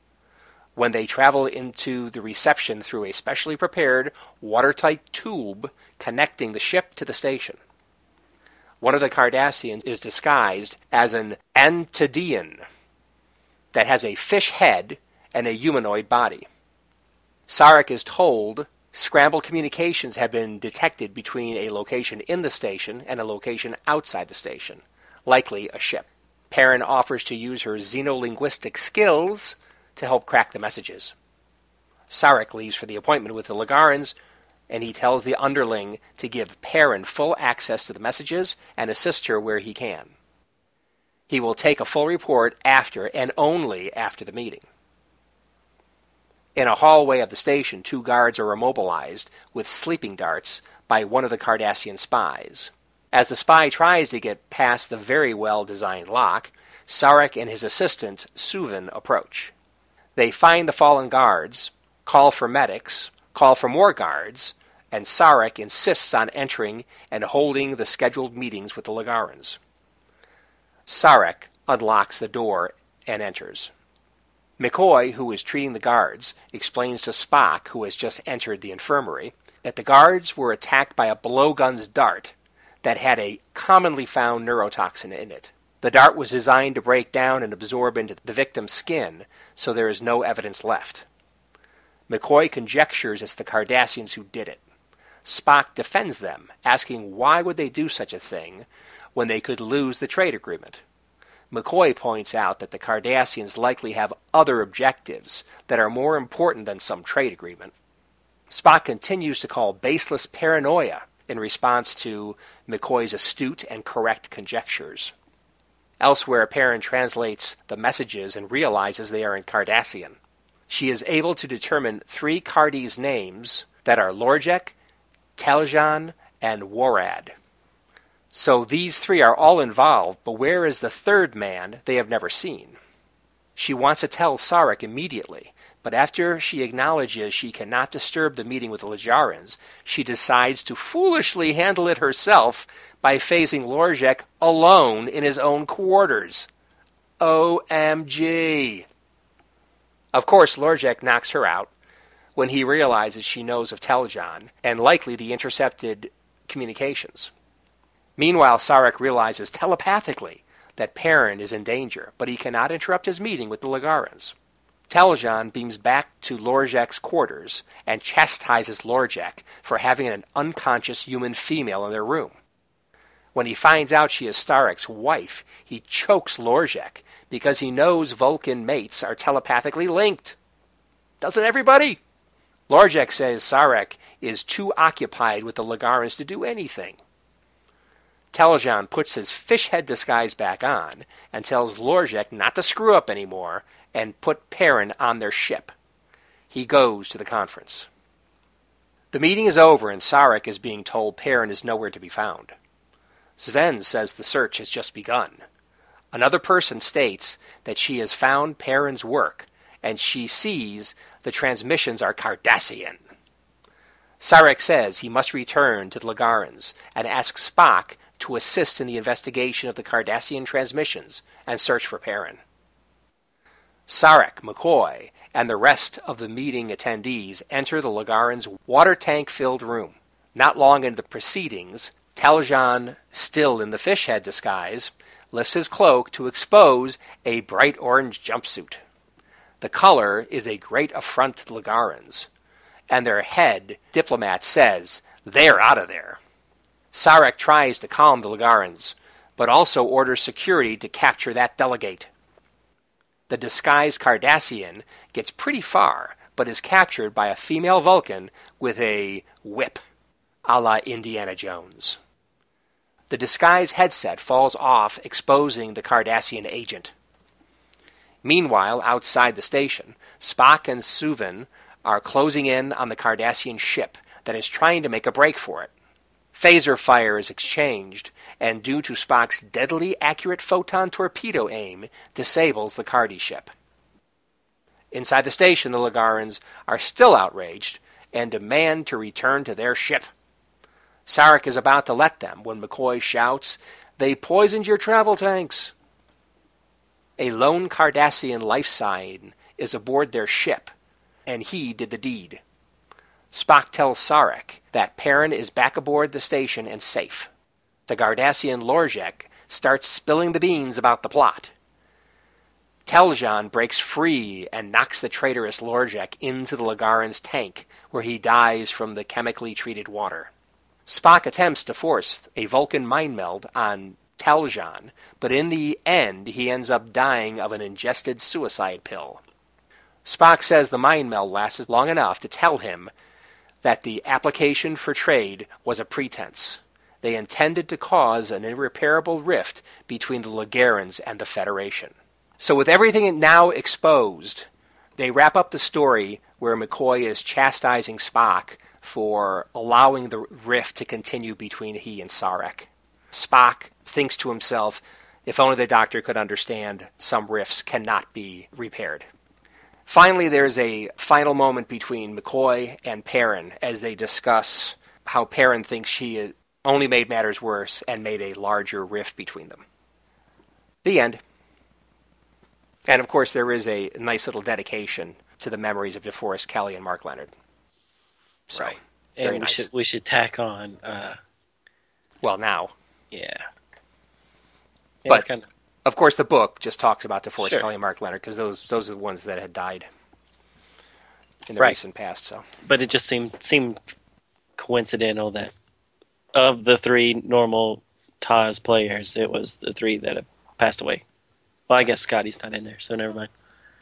when they travel into the reception through a specially prepared watertight tube connecting the ship to the station. One of the Cardassians is disguised as an Antedean that has a fish head and a humanoid body. Sarek is told scrambled communications have been detected between a location in the station and a location outside the station, likely a ship. Perrin offers to use her xenolinguistic skills to help crack the messages. Sarek leaves for the appointment with the Legarans, and he tells the underling to give Perrin full access to the messages and assist her where he can. He will take a full report after and only after the meeting. In a hallway of the station, two guards are immobilized with sleeping darts by one of the Cardassian spies. As the spy tries to get past the very well designed lock, Sarek and his assistant, Suvin, approach. They find the fallen guards, call for medics, call for more guards, and Sarek insists on entering and holding the scheduled meetings with the Legarans. Sarek unlocks the door and enters. McCoy, who is treating the guards, explains to Spock, who has just entered the infirmary, that the guards were attacked by a blowgun's dart that had a commonly found neurotoxin in it. The dart was designed to break down and absorb into the victim's skin, so there is no evidence left. McCoy conjectures it's the Cardassians who did it. Spock defends them, asking why would they do such a thing when they could lose the trade agreement. McCoy points out that the Cardassians likely have other objectives that are more important than some trade agreement. Spock continues to call baseless paranoia in response to McCoy's astute and correct conjectures. Elsewhere, Perrin translates the messages and realizes they are in Cardassian. She is able to determine three Cardis names that are Lorjek, Taljan, and Warad. So these three are all involved, but where is the third man they have never seen? She wants to tell Sarek immediately, but after she acknowledges she cannot disturb the meeting with the Legarans, she decides to foolishly handle it herself by phasing Lorjek alone in his own quarters. OMG! Of course, Lorjek knocks her out when he realizes she knows of Teljan and likely the intercepted communications. Meanwhile, Sarek realizes telepathically that Perrin is in danger, but he cannot interrupt his meeting with the Legarans. Teljan beams back to Lorjek's quarters and chastises Lorjek for having an unconscious human female in their room. When he finds out she is Sarek's wife, he chokes Lorjek because he knows Vulcan mates are telepathically linked. Doesn't everybody? Lorjek says Sarek is too occupied with the Legarans to do anything. Teljan puts his fish head disguise back on and tells Lorjek not to screw up anymore and put Perrin on their ship. He goes to the conference. The meeting is over and Sarek is being told Perrin is nowhere to be found. Suvin says the search has just begun. Another person states that she has found Perrin's work and she sees the transmissions are Cardassian. Sarek says he must return to the Legarans and ask Spock to assist in the investigation of the Cardassian transmissions and search for Perrin. Sarek, McCoy, and the rest of the meeting attendees enter the Legarans' water tank filled room. Not long into the proceedings, Taljan, still in the fish head disguise, lifts his cloak to expose a bright orange jumpsuit. The color is a great affront to the Legarans, and their head diplomat says, They're out of there. Sarek tries to calm the Legarans, but also orders security to capture that delegate. The disguised Cardassian gets pretty far, but is captured by a female Vulcan with a whip, a la Indiana Jones. The disguise headset falls off, exposing the Cardassian agent. Meanwhile, outside the station, Spock and Suvin are closing in on the Cardassian ship that is trying to make a break for it. Phaser fire is exchanged, and due to Spock's deadly accurate photon torpedo aim, disables the Cardi ship. Inside the station, the Legarans are still outraged and demand to return to their ship. Sarek is about to let them when McCoy shouts, They poisoned your travel tanks! A lone Cardassian life sign is aboard their ship, and he did the deed. Spock tells Sarek that Perrin is back aboard the station and safe. The Cardassian Lorjek starts spilling the beans about the plot. Teljan breaks free and knocks the traitorous Lorjek into the Legaran's tank, where he dies from the chemically treated water. Spock attempts to force a Vulcan mind meld on Teljan, but in the end he ends up dying of an ingested suicide pill. Spock says the mind meld lasted long enough to tell him that the application for trade was a pretense. They intended to cause an irreparable rift between the Legarans and the Federation. So, with everything now exposed, they wrap up the story where McCoy is chastising Spock for allowing the rift to continue between he and Sarek. Spock thinks to himself, if only the doctor could understand, some rifts cannot be repaired. Finally, there's a final moment between McCoy and Perrin as they discuss how Perrin thinks she only made matters worse and made a larger rift between them. The end. And of course, there is a nice little dedication to the memories of DeForest Kelley and Mark Lenard. So, right. very And we nice. should we should tack on uh, Well, now, Yeah. Yeah, But- it's kind of of course, the book just talks about DeForest Sure. Kelley and Mark Lenard because those those are the ones that had died in the Right. recent past. So but it just seemed seemed coincidental that of the three normal TOS players, it was the three that have passed away. Well, I guess Scotty's not in there, so never mind.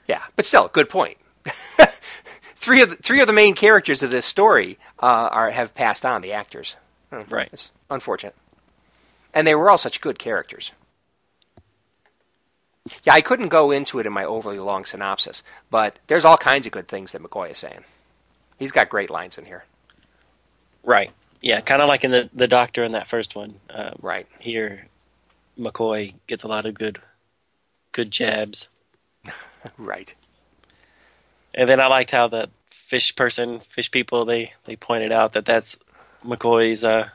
yeah, but still, good point. three of the, three of the main characters of this story uh, are have passed on. The actors, Hmm, Right. It's unfortunate, and they were all such good characters. Yeah, I couldn't go into it in my overly long synopsis, but there's all kinds of good things that McCoy is saying. He's got great lines in here. Right. Yeah, kind of like in the the Doctor in that first one. Um, Right. here, McCoy gets a lot of good good jabs, Right. and then I liked how the fish person, fish people, they they pointed out that that's McCoy's. Uh,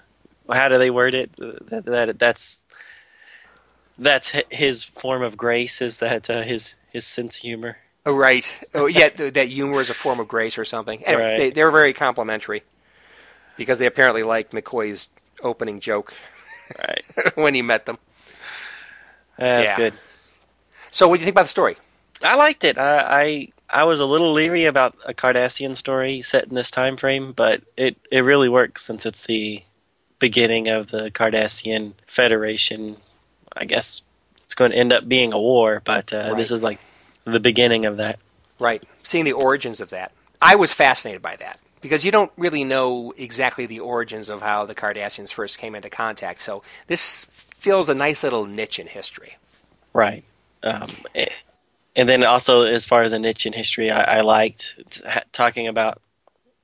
how do they word it? That, that that's that's his form of grace. Is that uh, his his sense of humor? Oh, right. Oh, yeah, th- that humor is a form of grace or something. Anyway, Right. they, they were very complimentary because they apparently liked McCoy's opening joke Right. when he met them. That's Yeah. good. So, what do you think about the story? I liked it. I, I I was a little leery about a Cardassian story set in this time frame, but it it really works since it's the beginning of the Cardassian Federation. I guess it's going to end up being a war, but uh, Right. this is like the beginning of that. Right. Seeing the origins of that. I was fascinated by that because you don't really know exactly the origins of how the Cardassians first came into contact. So, this fills a nice little niche in history. Right. Um, and then also, as far as a niche in history, I, I liked ha- talking about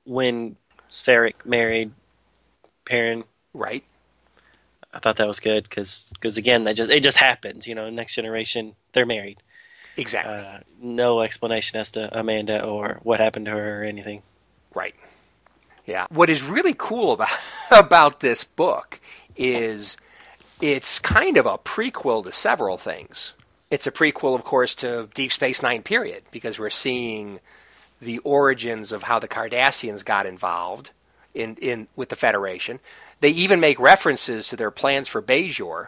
when Sarek married Perrin. Right. I thought that was good because because again, that just it just happens. You know, next generation they're married. Exactly. Uh, no explanation as to Amanda or what happened to her or anything. Right. Yeah. What is really cool about about this book is it's kind of a prequel to several things. It's a prequel, of course, to Deep Space Nine period because we're seeing the origins of how the Cardassians got involved in, in with the Federation. They even make references to their plans for Bajor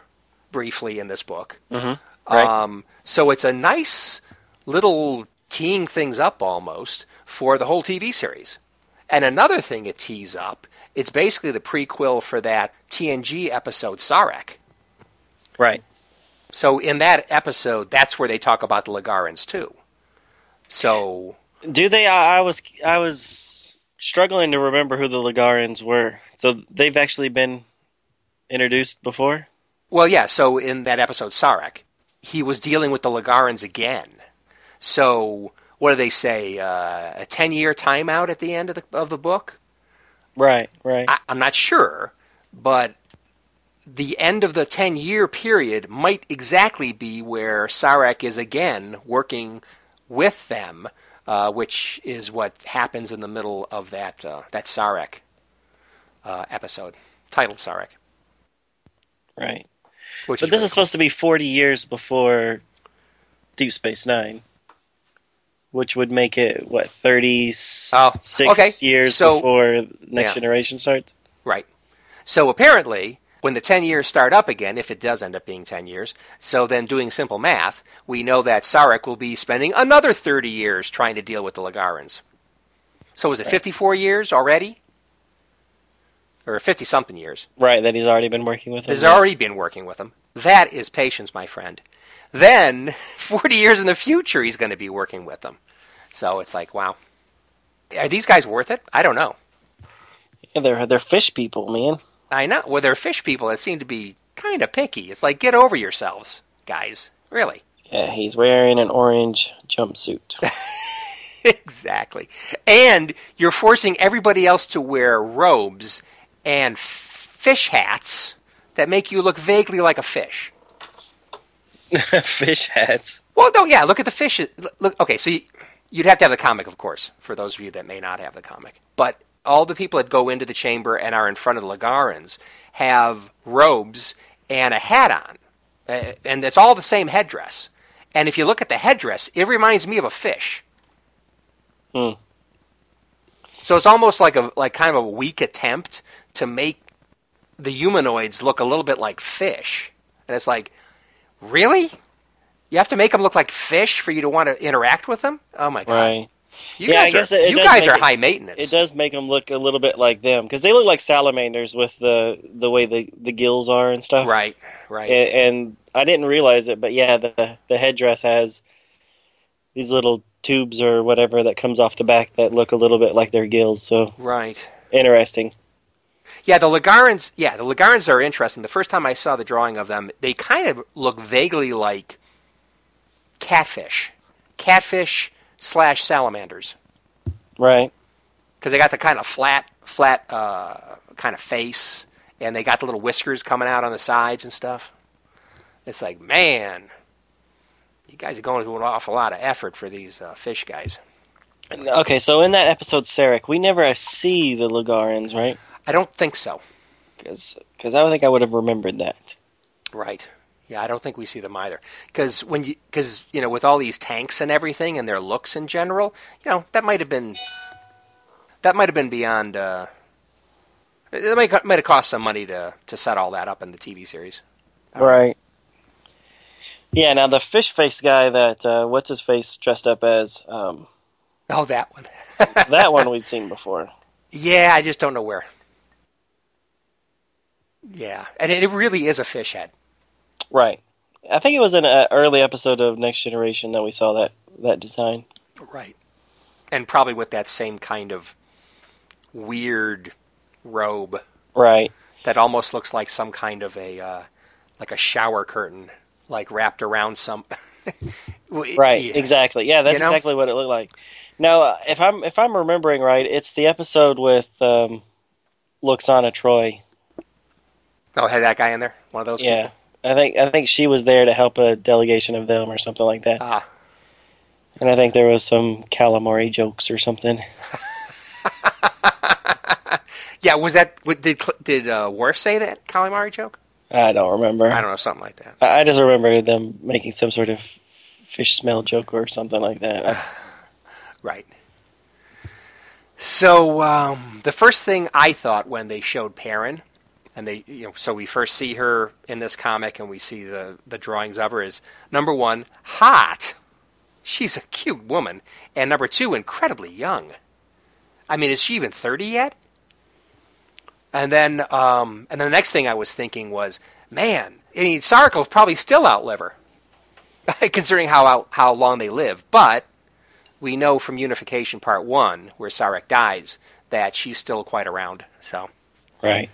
briefly in this book. Mm-hmm. Right. Um, so it's a nice little teeing things up almost for the whole TV series. And another thing it tees up, it's basically the prequel for that TNG episode Sarek. Right. So in that episode, that's where they talk about the Legarans too. So Do they? I, I was I was struggling to remember who the Legarans were. So they've actually been introduced before. Well, yeah. So in that episode, Sarek, he was dealing with the Legarans again. So what do they say? Uh, a ten-year timeout at the end of the of the book. Right. Right. I, I'm not sure, but the end of the ten-year period might exactly be where Sarek is again working with them, uh, which is what happens in the middle of that uh, that Sarek uh, episode, titled Sarek. right. Which But is this really is supposed to be 40 years before Deep Space Nine, which would make it what 36 Oh, okay. years So- before Next yeah. Generation starts. Right. So apparently, when the 10 years start up again, if it does end up being 10 years, so then doing simple math, we know that Sarek will be spending another 30 years trying to deal with the Legarans. So is it 54 years already? Or 50 something years? Right. That he's already been working with. them. Has already been working with them. That is patience, my friend. Then, 40 years in the future, he's going to be working with them. So it's like, wow. Are these guys worth it? I don't know. Yeah, they're they're fish people, man. I know. Well, they're fish people that seem to be kind of picky. It's like, get over yourselves, guys. Really. Yeah, he's wearing an orange jumpsuit. exactly. And you're forcing everybody else to wear robes and fish hats that make you look vaguely like a fish. fish hats. Well, no, yeah. Look at the fish. Look, okay, so you, you'd have to have the comic, of course, for those of you that may not have the comic. But all the people that go into the chamber and are in front of the Legarans have robes and a hat on, uh, and it's all the same headdress. And if you look at the headdress, it reminds me of a fish. Hmm. So it's almost like a like kind of a weak attempt to make the humanoids look a little bit like fish, and it's like, really? You have to make them look like fish for you to want to interact with them? Oh my god! Right. You Yeah, I guys guess are, it- it you guys are it- high maintenance. It does make them look a little bit like them because they look like salamanders with the the way the the gills are and stuff. Right, right. And, and I didn't realize it, but yeah, the the headdress has these little tubes or whatever that comes off the back that look a little bit like their gills. So Right. interesting. Yeah, the Legarans. Yeah, the Legarans are interesting. The first time I saw the drawing of them, they kind of look vaguely like catfish, catfish slash salamanders, Right. because they got the kind of flat, flat uh, kind of face, and they got the little whiskers coming out on the sides and stuff. It's like, man, you guys are going to an awful lot of effort for these uh, fish guys. Okay, so in that episode, Sarek, we never see the Legarans, right? I don't think so. Because I don't think I would have remembered that. Right. Yeah, I don't think we see them either. Because when you, because you know, with all these tanks and everything and their looks in general, you know, that might have been, that might have been beyond. Uh, it might might have cost some money to to set all that up in the TV series. I don't know. Right. Yeah. Now the fish face guy that uh, what's his face dressed up as um, Oh, that one. that one we've seen before. Yeah, I just don't know where. Yeah, and it really is a fish head. Right. I think it was in an early episode of Next Generation that we saw that that design. Right. And probably with that same kind of weird robe Right. that almost looks like some kind of a uh, like a shower curtain, like wrapped around some. Right. yeah. Exactly. Yeah, that's You know? exactly what it looked like. Now, uh, if I'm if I'm remembering right, it's the episode with um, Lwaxana Troi. Oh, had that guy in there, one of those. Yeah. I think I think she was there to help a delegation of them or something like that. Ah. And I think there was some calamari jokes or something. yeah, was that what- did did uh, Worf say that calamari joke? I don't remember. I don't know, something like that. I I just remember them making some sort of fish smell joke or something like that. Right. So um, the first thing I thought when they showed Perrin, and they, you know, so we first see her in this comic, and we see the the drawings of her is number one, hot. She's a cute woman, and number two, incredibly young. I mean, is she even thirty yet? And then, um, and the next thing I was thinking was, man, I mean, will probably still outlive her, considering how out, how long they live. But we know from Unification Part One, where Sarek dies, that she's still quite around. So Right.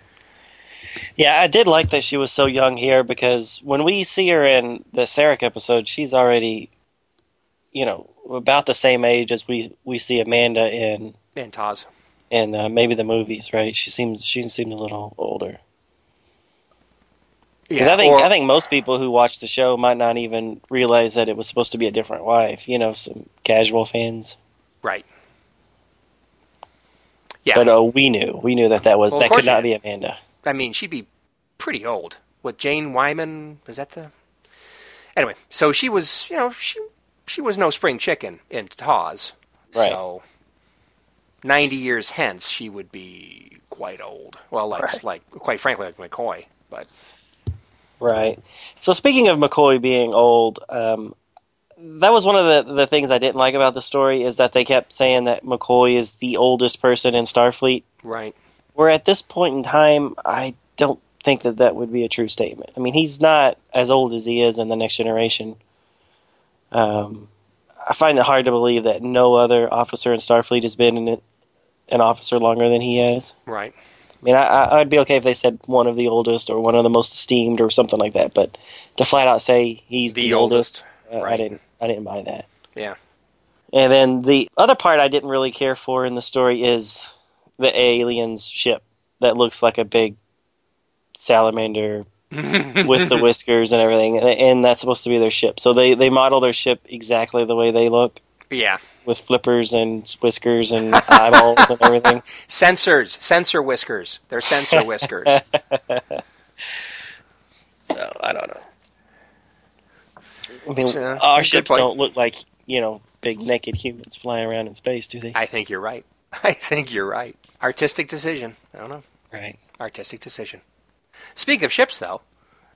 Yeah, I did like that she was so young here because when we see her in the Sarek episode, she's already, you know, about the same age as we we see Amanda in and TOS. in uh, maybe the movies, right? She seems she seemed a little older. Because I think or- I think most people who watch the show might not even realize that it was supposed to be a different wife. You know, some casual fans. right. Yeah, But uh, we knew we knew that that was Well, that could not be Amanda. I mean, she'd be pretty old. With Jane Wyman, was that the? Anyway, so she was, you know, she she was no spring chicken in TOS. Right. So ninety years hence, she would be quite old. Well, like Right. like quite frankly, like McCoy. But Right. So speaking of McCoy being old, um, that was one of the the things I didn't like about the story is that they kept saying that McCoy is the oldest person in Starfleet. right, Where at this point in time, I don't think that that would be a true statement. I mean, he's not as old as he is in the Next Generation. Um, I find it hard to believe that no other officer in Starfleet has been in it, an officer longer than he has. right. I mean, I, I- I'd be okay if they said one of the oldest or one of the most esteemed or something like that, but to flat out say he's the, The oldest, uh, I didn't, I didn't buy that. Yeah. And then the other part I didn't really care for in the story is the aliens ship that looks like a big salamander with the whiskers and everything, and, that's supposed to be their ship. So they they model their ship exactly the way they look, yeah. with flippers and whiskers and eyeballs and everything. Sensors, sensor whiskers. They're sensor whiskers. so I don't know. I mean, So, our ships point. don't look like you know big naked humans flying around in space, do they? I think you're right. I think you're right. Artistic decision. I don't know. Right. Artistic decision. Speaking of ships, though,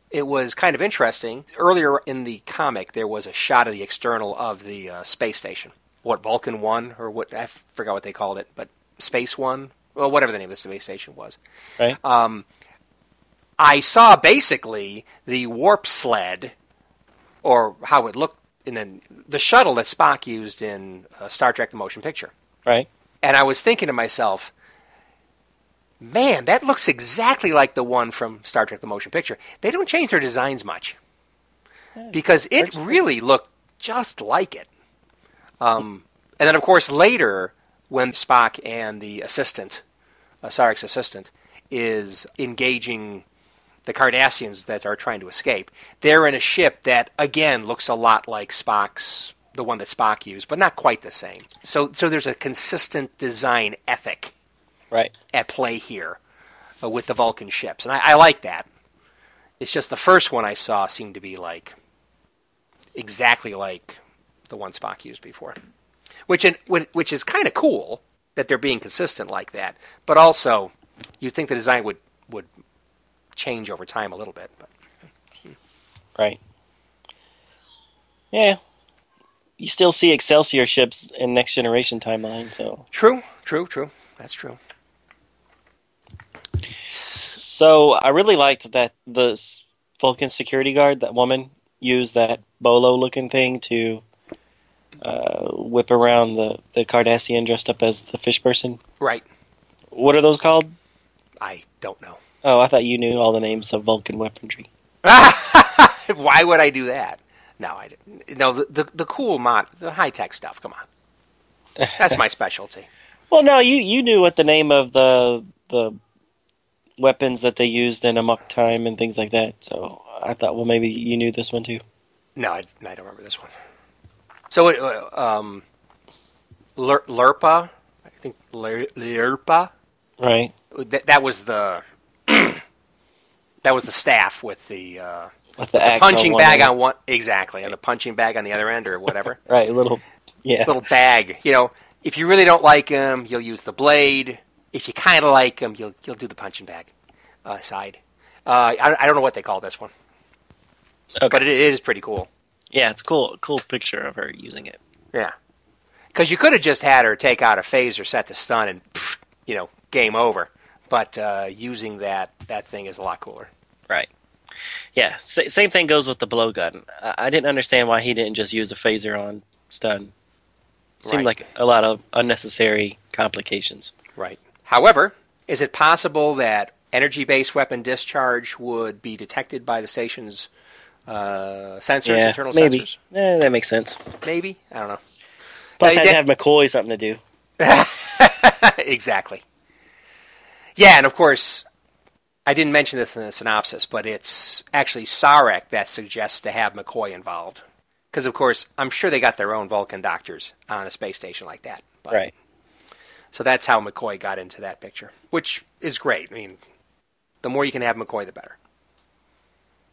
it was kind of interesting. Earlier in the comic, there was a shot of the external of the uh, space station. What Vulcan One or what I forgot what they called it, but Space One, well, whatever the name of the space station was. Right. Um, I saw basically the warp sled, or how it looked and then the shuttle that Spock used in uh, Star Trek: The Motion Picture. Right. And I was thinking to myself, man, that looks exactly like the one from Star Trek: The Motion Picture. They don't change their designs much because it really looked just like it. Um, and then, of course, later when Spock and the assistant, uh, Sarek's assistant, is engaging the Cardassians that are trying to escape, they're in a ship that again looks a lot like Spock's, the one that Spock used, but not quite the same. So, so there's a consistent design ethic Right. at play here uh, with the Vulcan ships, and I, I like that. It's just the first one I saw seemed to be like exactly like the one Spock used before, which in, which is kind of cool that they're being consistent like that. But also, you'd think the design would would change over time a little bit. But Right. Yeah. You still see Excelsior ships in Next Generation timeline, so true, true, true. That's true. so I really liked that the Vulcan security guard, that woman, used that bolo looking thing to uh, whip around the the Cardassian dressed up as the fish person. Right. What are those called? I don't know. Oh, I thought you knew all the names of Vulcan weaponry. Why would I do that? No, I didn't. No, the the, the cool mod, the high tech stuff. Come on, that's my specialty. Well, no, you you knew what the name of the the weapons that they used in Amok Time and things like that. So I thought, well, maybe you knew this one too. No, I, I don't remember this one. So, it, uh, um, lirpa, I think lirpa. Right. That, that was the that was the staff with the, uh, With the, the punching on bag end. on one exactly, and the punching bag on the other end, or whatever. Right, a little. Yeah. Little bag. You know, if you really don't like him, you'll use the blade. If you kind of like him, you'll you'll do the punching bag uh, side. Uh, I, I don't know what they call this one, Okay. but it, it is pretty cool. yeah, it's cool. Cool picture of her using it. Yeah. Because you could have just had her take out a phaser, set to stun, and pff, you know, game over. But uh, using that that thing is a lot cooler. Right. Yeah. Sa- same thing goes with the blowgun. I-, I didn't understand why he didn't just use a phaser on stun. Seemed Right. like a lot of unnecessary complications. Right. However, is it possible that energy-based weapon discharge would be detected by the station's uh, sensors, yeah, internal maybe. sensors? Eh, that makes sense. Maybe. I don't know. Plus, I'd that- have McCoy something to do. exactly. Yeah, and of course, I didn't mention this in the synopsis, but it's actually Sarek that suggests to have McCoy involved. Because, of course, I'm sure they got their own Vulcan doctors on a space station like that. But, Right. So that's how McCoy got into that picture, which is great. I mean, the more you can have McCoy, the better.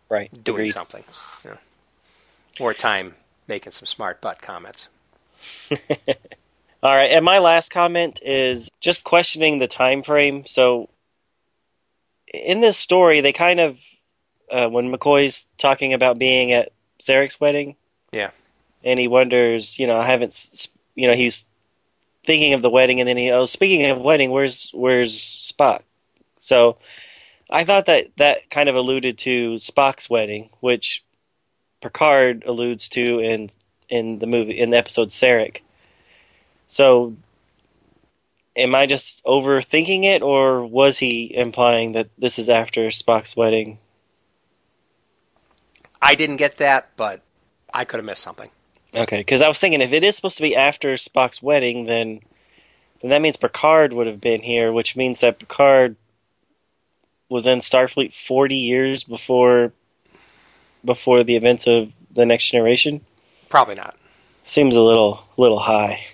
Right. Doing Agreed. something. Yeah. More time making some smart butt comments. All right, and my last comment is just questioning the time frame. So, in this story, they kind of, uh, when McCoy's talking about being at Sarek's wedding, Yeah. and he wonders, you know, I haven't, you know, he's thinking of the wedding, and then he, oh, speaking of wedding, where's where's Spock? So, I thought that that kind of alluded to Spock's wedding, which Picard alludes to in in the movie in the episode Sarek. So, am I just overthinking it, or was he implying that this is after Spock's wedding? I didn't get that, but I could have missed something. Okay, because I was thinking if it is supposed to be after Spock's wedding, then then that means Picard would have been here, which means that Picard was in Starfleet forty years before before the events of the Next Generation. Probably not. Seems a little little high.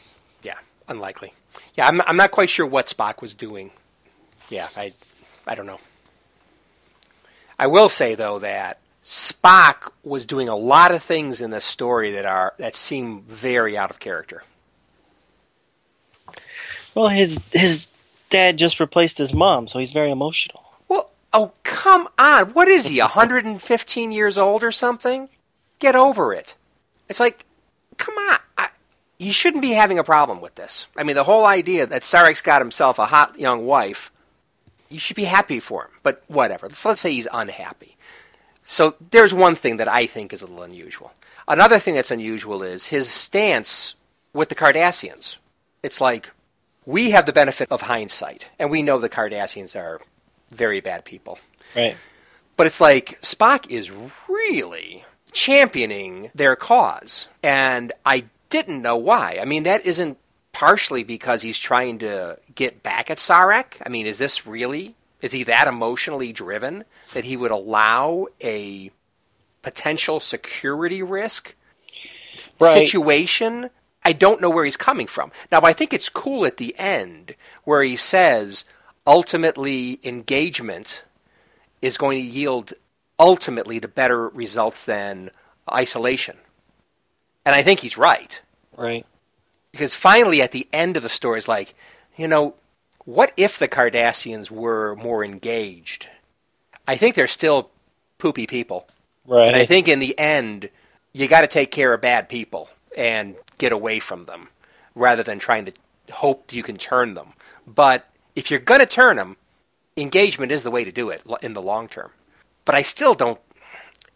Yeah, unlikely. Yeah, I'm, I'm not quite sure what Spock was doing. Yeah, I, I don't know. I will say though that Spock was doing a lot of things in this story that are that seem very out of character. Well, his his dad just replaced his mom, so he's very emotional. Well, Oh, come on. What is he, 115 years old or something? Get over it. It's like, come on. You shouldn't be having a problem with this. I mean, the whole idea that Sarek's got himself a hot young wife, you should be happy for him. But whatever. Let's, let's say he's unhappy. So there's one thing that I think is a little unusual. Another thing that's unusual is his stance with the Cardassians. It's like, we have the benefit of hindsight, and we know the Cardassians are very bad people. Right. But it's like Spock is really championing their cause, and I didn't know why. I mean, that isn't partially because he's trying to get back at Sarek. I mean, is this really? Is he that emotionally driven that he would allow a potential security risk Right. situation? I don't know where he's coming from. Now, I think it's cool at the end where he says ultimately engagement is going to yield ultimately to better results than isolation. And I think he's right. Right. Because finally, at the end of the story, it's like, you know, what if the Cardassians were more engaged? I think they're still poopy people. Right. And I think in the end, you got to take care of bad people and get away from them rather than trying to hope you can turn them. But if you're going to turn them, engagement is the way to do it in the long term. But I still don't,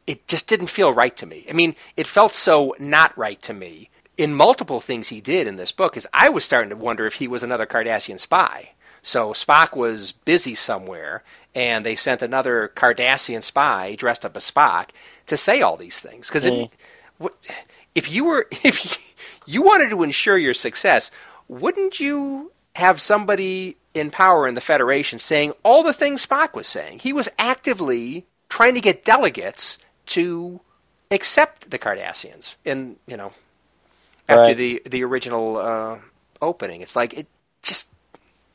it just didn't feel right to me. I mean, it felt so not right to me in multiple things he did in this book is I was starting to wonder if he was another Cardassian spy. So Spock was busy somewhere, and they sent another Cardassian spy dressed up as Spock to say all these things. Because Mm. if you were, if you wanted to ensure your success, wouldn't you have somebody in power in the Federation saying all the things Spock was saying? He was actively trying to get delegates to accept the Cardassians, and you know, after Right. the the original uh, opening, it's like it just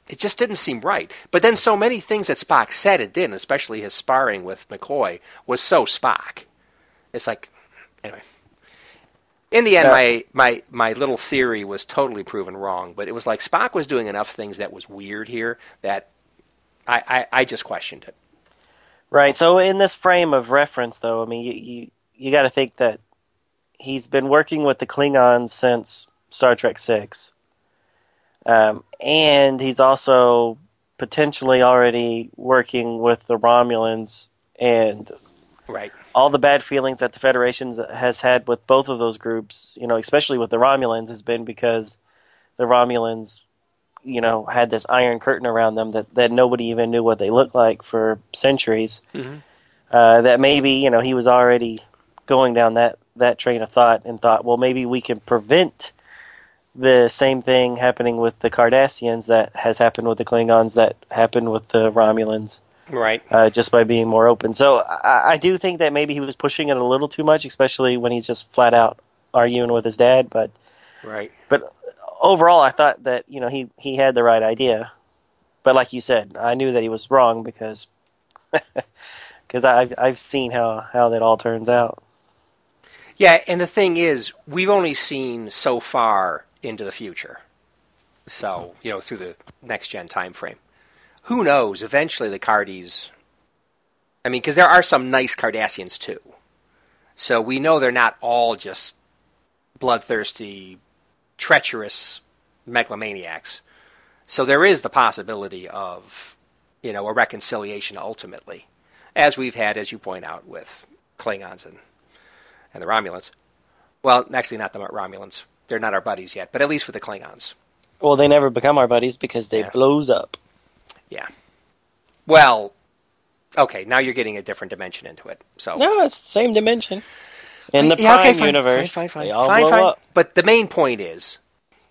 it just didn't seem right. But then so many things that Spock said and did, especially his sparring with McCoy, was so Spock. It's like anyway. In the end, Yeah. my, my my little theory was totally proven wrong. But it was like Spock was doing enough things that was weird here that I, I, I just questioned it. Right. So in this frame of reference, though, I mean, you you, you got to think that he's been working with the Klingons since Star Trek Six, um, and he's also potentially already working with the Romulans and Right. all the bad feelings that the Federation has had with both of those groups, you know, especially with the Romulans, has been because the Romulans, you know, had this iron curtain around them that, that nobody even knew what they looked like for centuries. Mm-hmm. Uh, that maybe, you know, he was already going down that, that train of thought and thought, well, maybe we can prevent the same thing happening with the Cardassians that has happened with the Klingons that happened with the Romulans Right. uh, just by being more open. So I, I do think that maybe he was pushing it a little too much, especially when he's just flat out arguing with his dad. But Right. but overall, I thought that you know he he had the right idea. But like you said, I knew that he was wrong because because I've I've seen how how that all turns out. Yeah, and the thing is, we've only seen so far into the future. So, you know, through the next gen time frame. Who knows? Eventually the Cardis I mean, because there are some nice Cardassians too. So we know they're not all just bloodthirsty, treacherous megalomaniacs. So there is the possibility of, you know, a reconciliation ultimately, as we've had, as you point out, with Klingons and and the Romulans. Well, actually, not the Romulans. They're not our buddies yet, but at least with the Klingons. Well, they never become our buddies because they Yeah. blows up. Yeah. Well, okay, now you're getting a different dimension into it. So No, it's the same dimension. In the Yeah, Prime okay, fine, universe, fine, fine, they all fine, blow fine. up. But the main point is,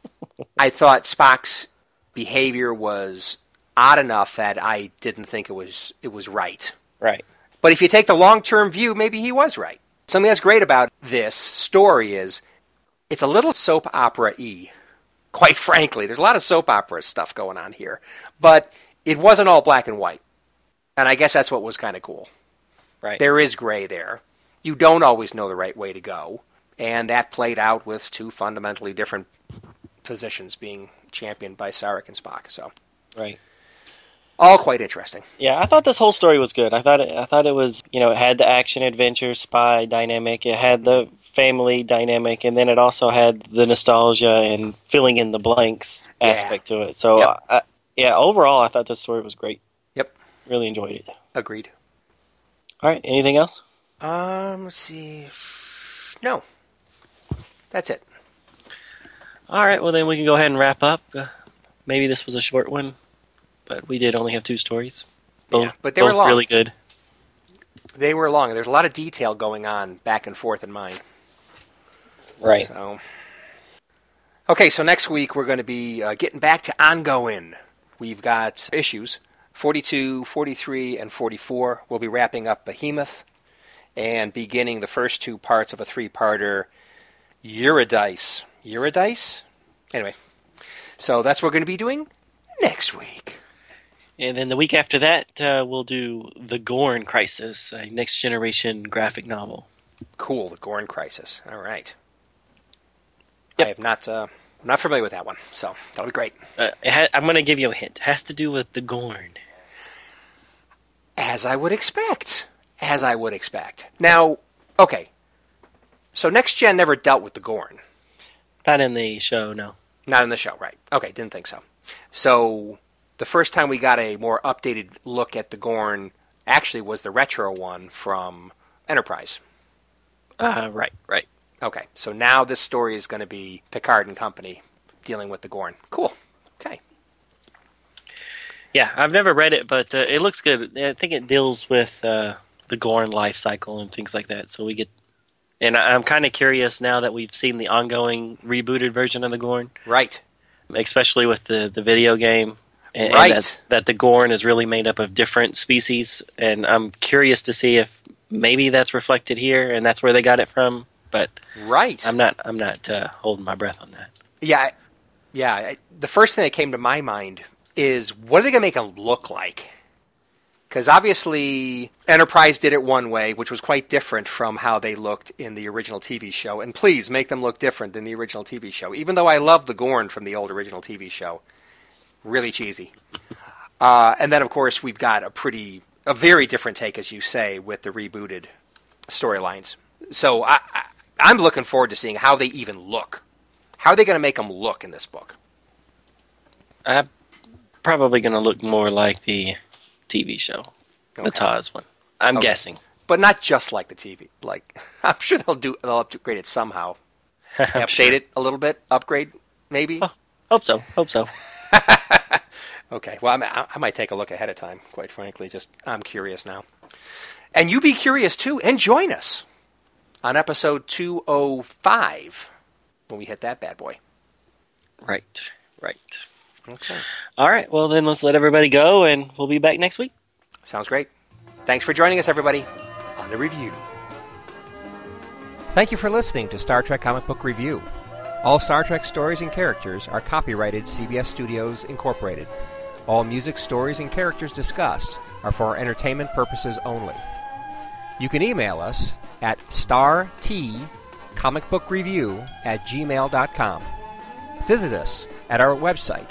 I thought Spock's behavior was odd enough that I didn't think it was it was right. Right. But if you take the long term view, maybe he was right. Something that's great about this story is it's a little soap opera y. Quite frankly, there's a lot of soap opera stuff going on here, but it wasn't all black and white. And I guess that's what was kind of cool. Right. There is gray there. You don't always know the right way to go, and that played out with two fundamentally different positions being championed by Sarek and Spock. So Right. All quite interesting. Yeah, I thought this whole story was good. I thought it, I thought it was, you know, it had the action adventure spy dynamic, it had the family dynamic, and then it also had the nostalgia and filling in the blanks Yeah. aspect to it. So, Yep. I, yeah, overall, I thought this story was great. Yep. Really enjoyed it. Agreed. All right, anything else? Um, let's see. No. That's it. All right, well then we can go ahead and wrap up. Uh, maybe this was a short one, but we did only have two stories. Both, Yeah, but they were both long. really good. They were long. There's a lot of detail going on back and forth in mine. Right. So, okay, so next week we're going to be uh, getting back to ongoing. We've got issues 42, 43, and 44. We'll be wrapping up Behemoth and beginning the first two parts of a three-parter, Eurydice. Eurydice? Anyway, so that's what we're going to be doing next week. And then the week after that, uh, we'll do The Gorn Crisis, a next generation graphic novel. Cool, the Gorn Crisis. All right. Yep. I have not, uh, I'm not familiar with that one, so that'll be great. Uh, it ha- I'm going to give you a hint. It has to do with the Gorn. As I would expect. As I would expect. Now, okay. So Next Gen never dealt with the Gorn. Not in the show, no. Not in the show, right? Okay, didn't think so. So the first time we got a more updated look at the Gorn actually was the retro one from Enterprise. Uh, right, right. Okay, so now this story is going to be Picard and company dealing with the Gorn. Cool. Okay. Yeah, I've never read it, but uh, it looks good. I think it deals with uh, the Gorn life cycle and things like that. So we get, and I- I'm kind of curious now that we've seen the ongoing rebooted version of the Gorn, Right. especially with the the video game. And, Right. and that, that the Gorn is really made up of different species, and I'm curious to see if maybe that's reflected here, and that's where they got it from. But Right. I'm not I'm not uh, holding my breath on that. Yeah, yeah. I- The first thing that came to my mind is what are they going to make them look like? Because obviously Enterprise did it one way, which was quite different from how they looked in the original TV show. And please make them look different than the original TV show. Even though I love the Gorn from the old original TV show, really cheesy. Uh, and then of course we've got a pretty, a very different take, as you say, with the rebooted storylines. So I, I, I'm looking forward to seeing how they even look. How are they going to make them look in this book? I'm probably going to look more like the TV show, the Okay. TOS one. I'm Okay. guessing. but not just like the TV. Like I'm sure they'll do they'll upgrade it somehow, I'm update sure. it a little bit, upgrade maybe. Oh. Hope so. Hope so. okay, well I, might- I might take a look ahead of time. Quite frankly, just I'm curious now, and you be curious too, and join us on episode 205 when we hit that bad boy. Right. Right. Okay, All right. Well, then let's let everybody go, and we'll be back next week. sounds great. Thanks for joining us, everybody, on the review. Thank you for listening to Star Trek Comic Book Review. All Star Trek stories and characters are copyrighted CBS Studios Incorporated. All music, stories, and characters discussed are for entertainment purposes only. You can email us at startcomicbookreview at gmail.com. Visit us at our website,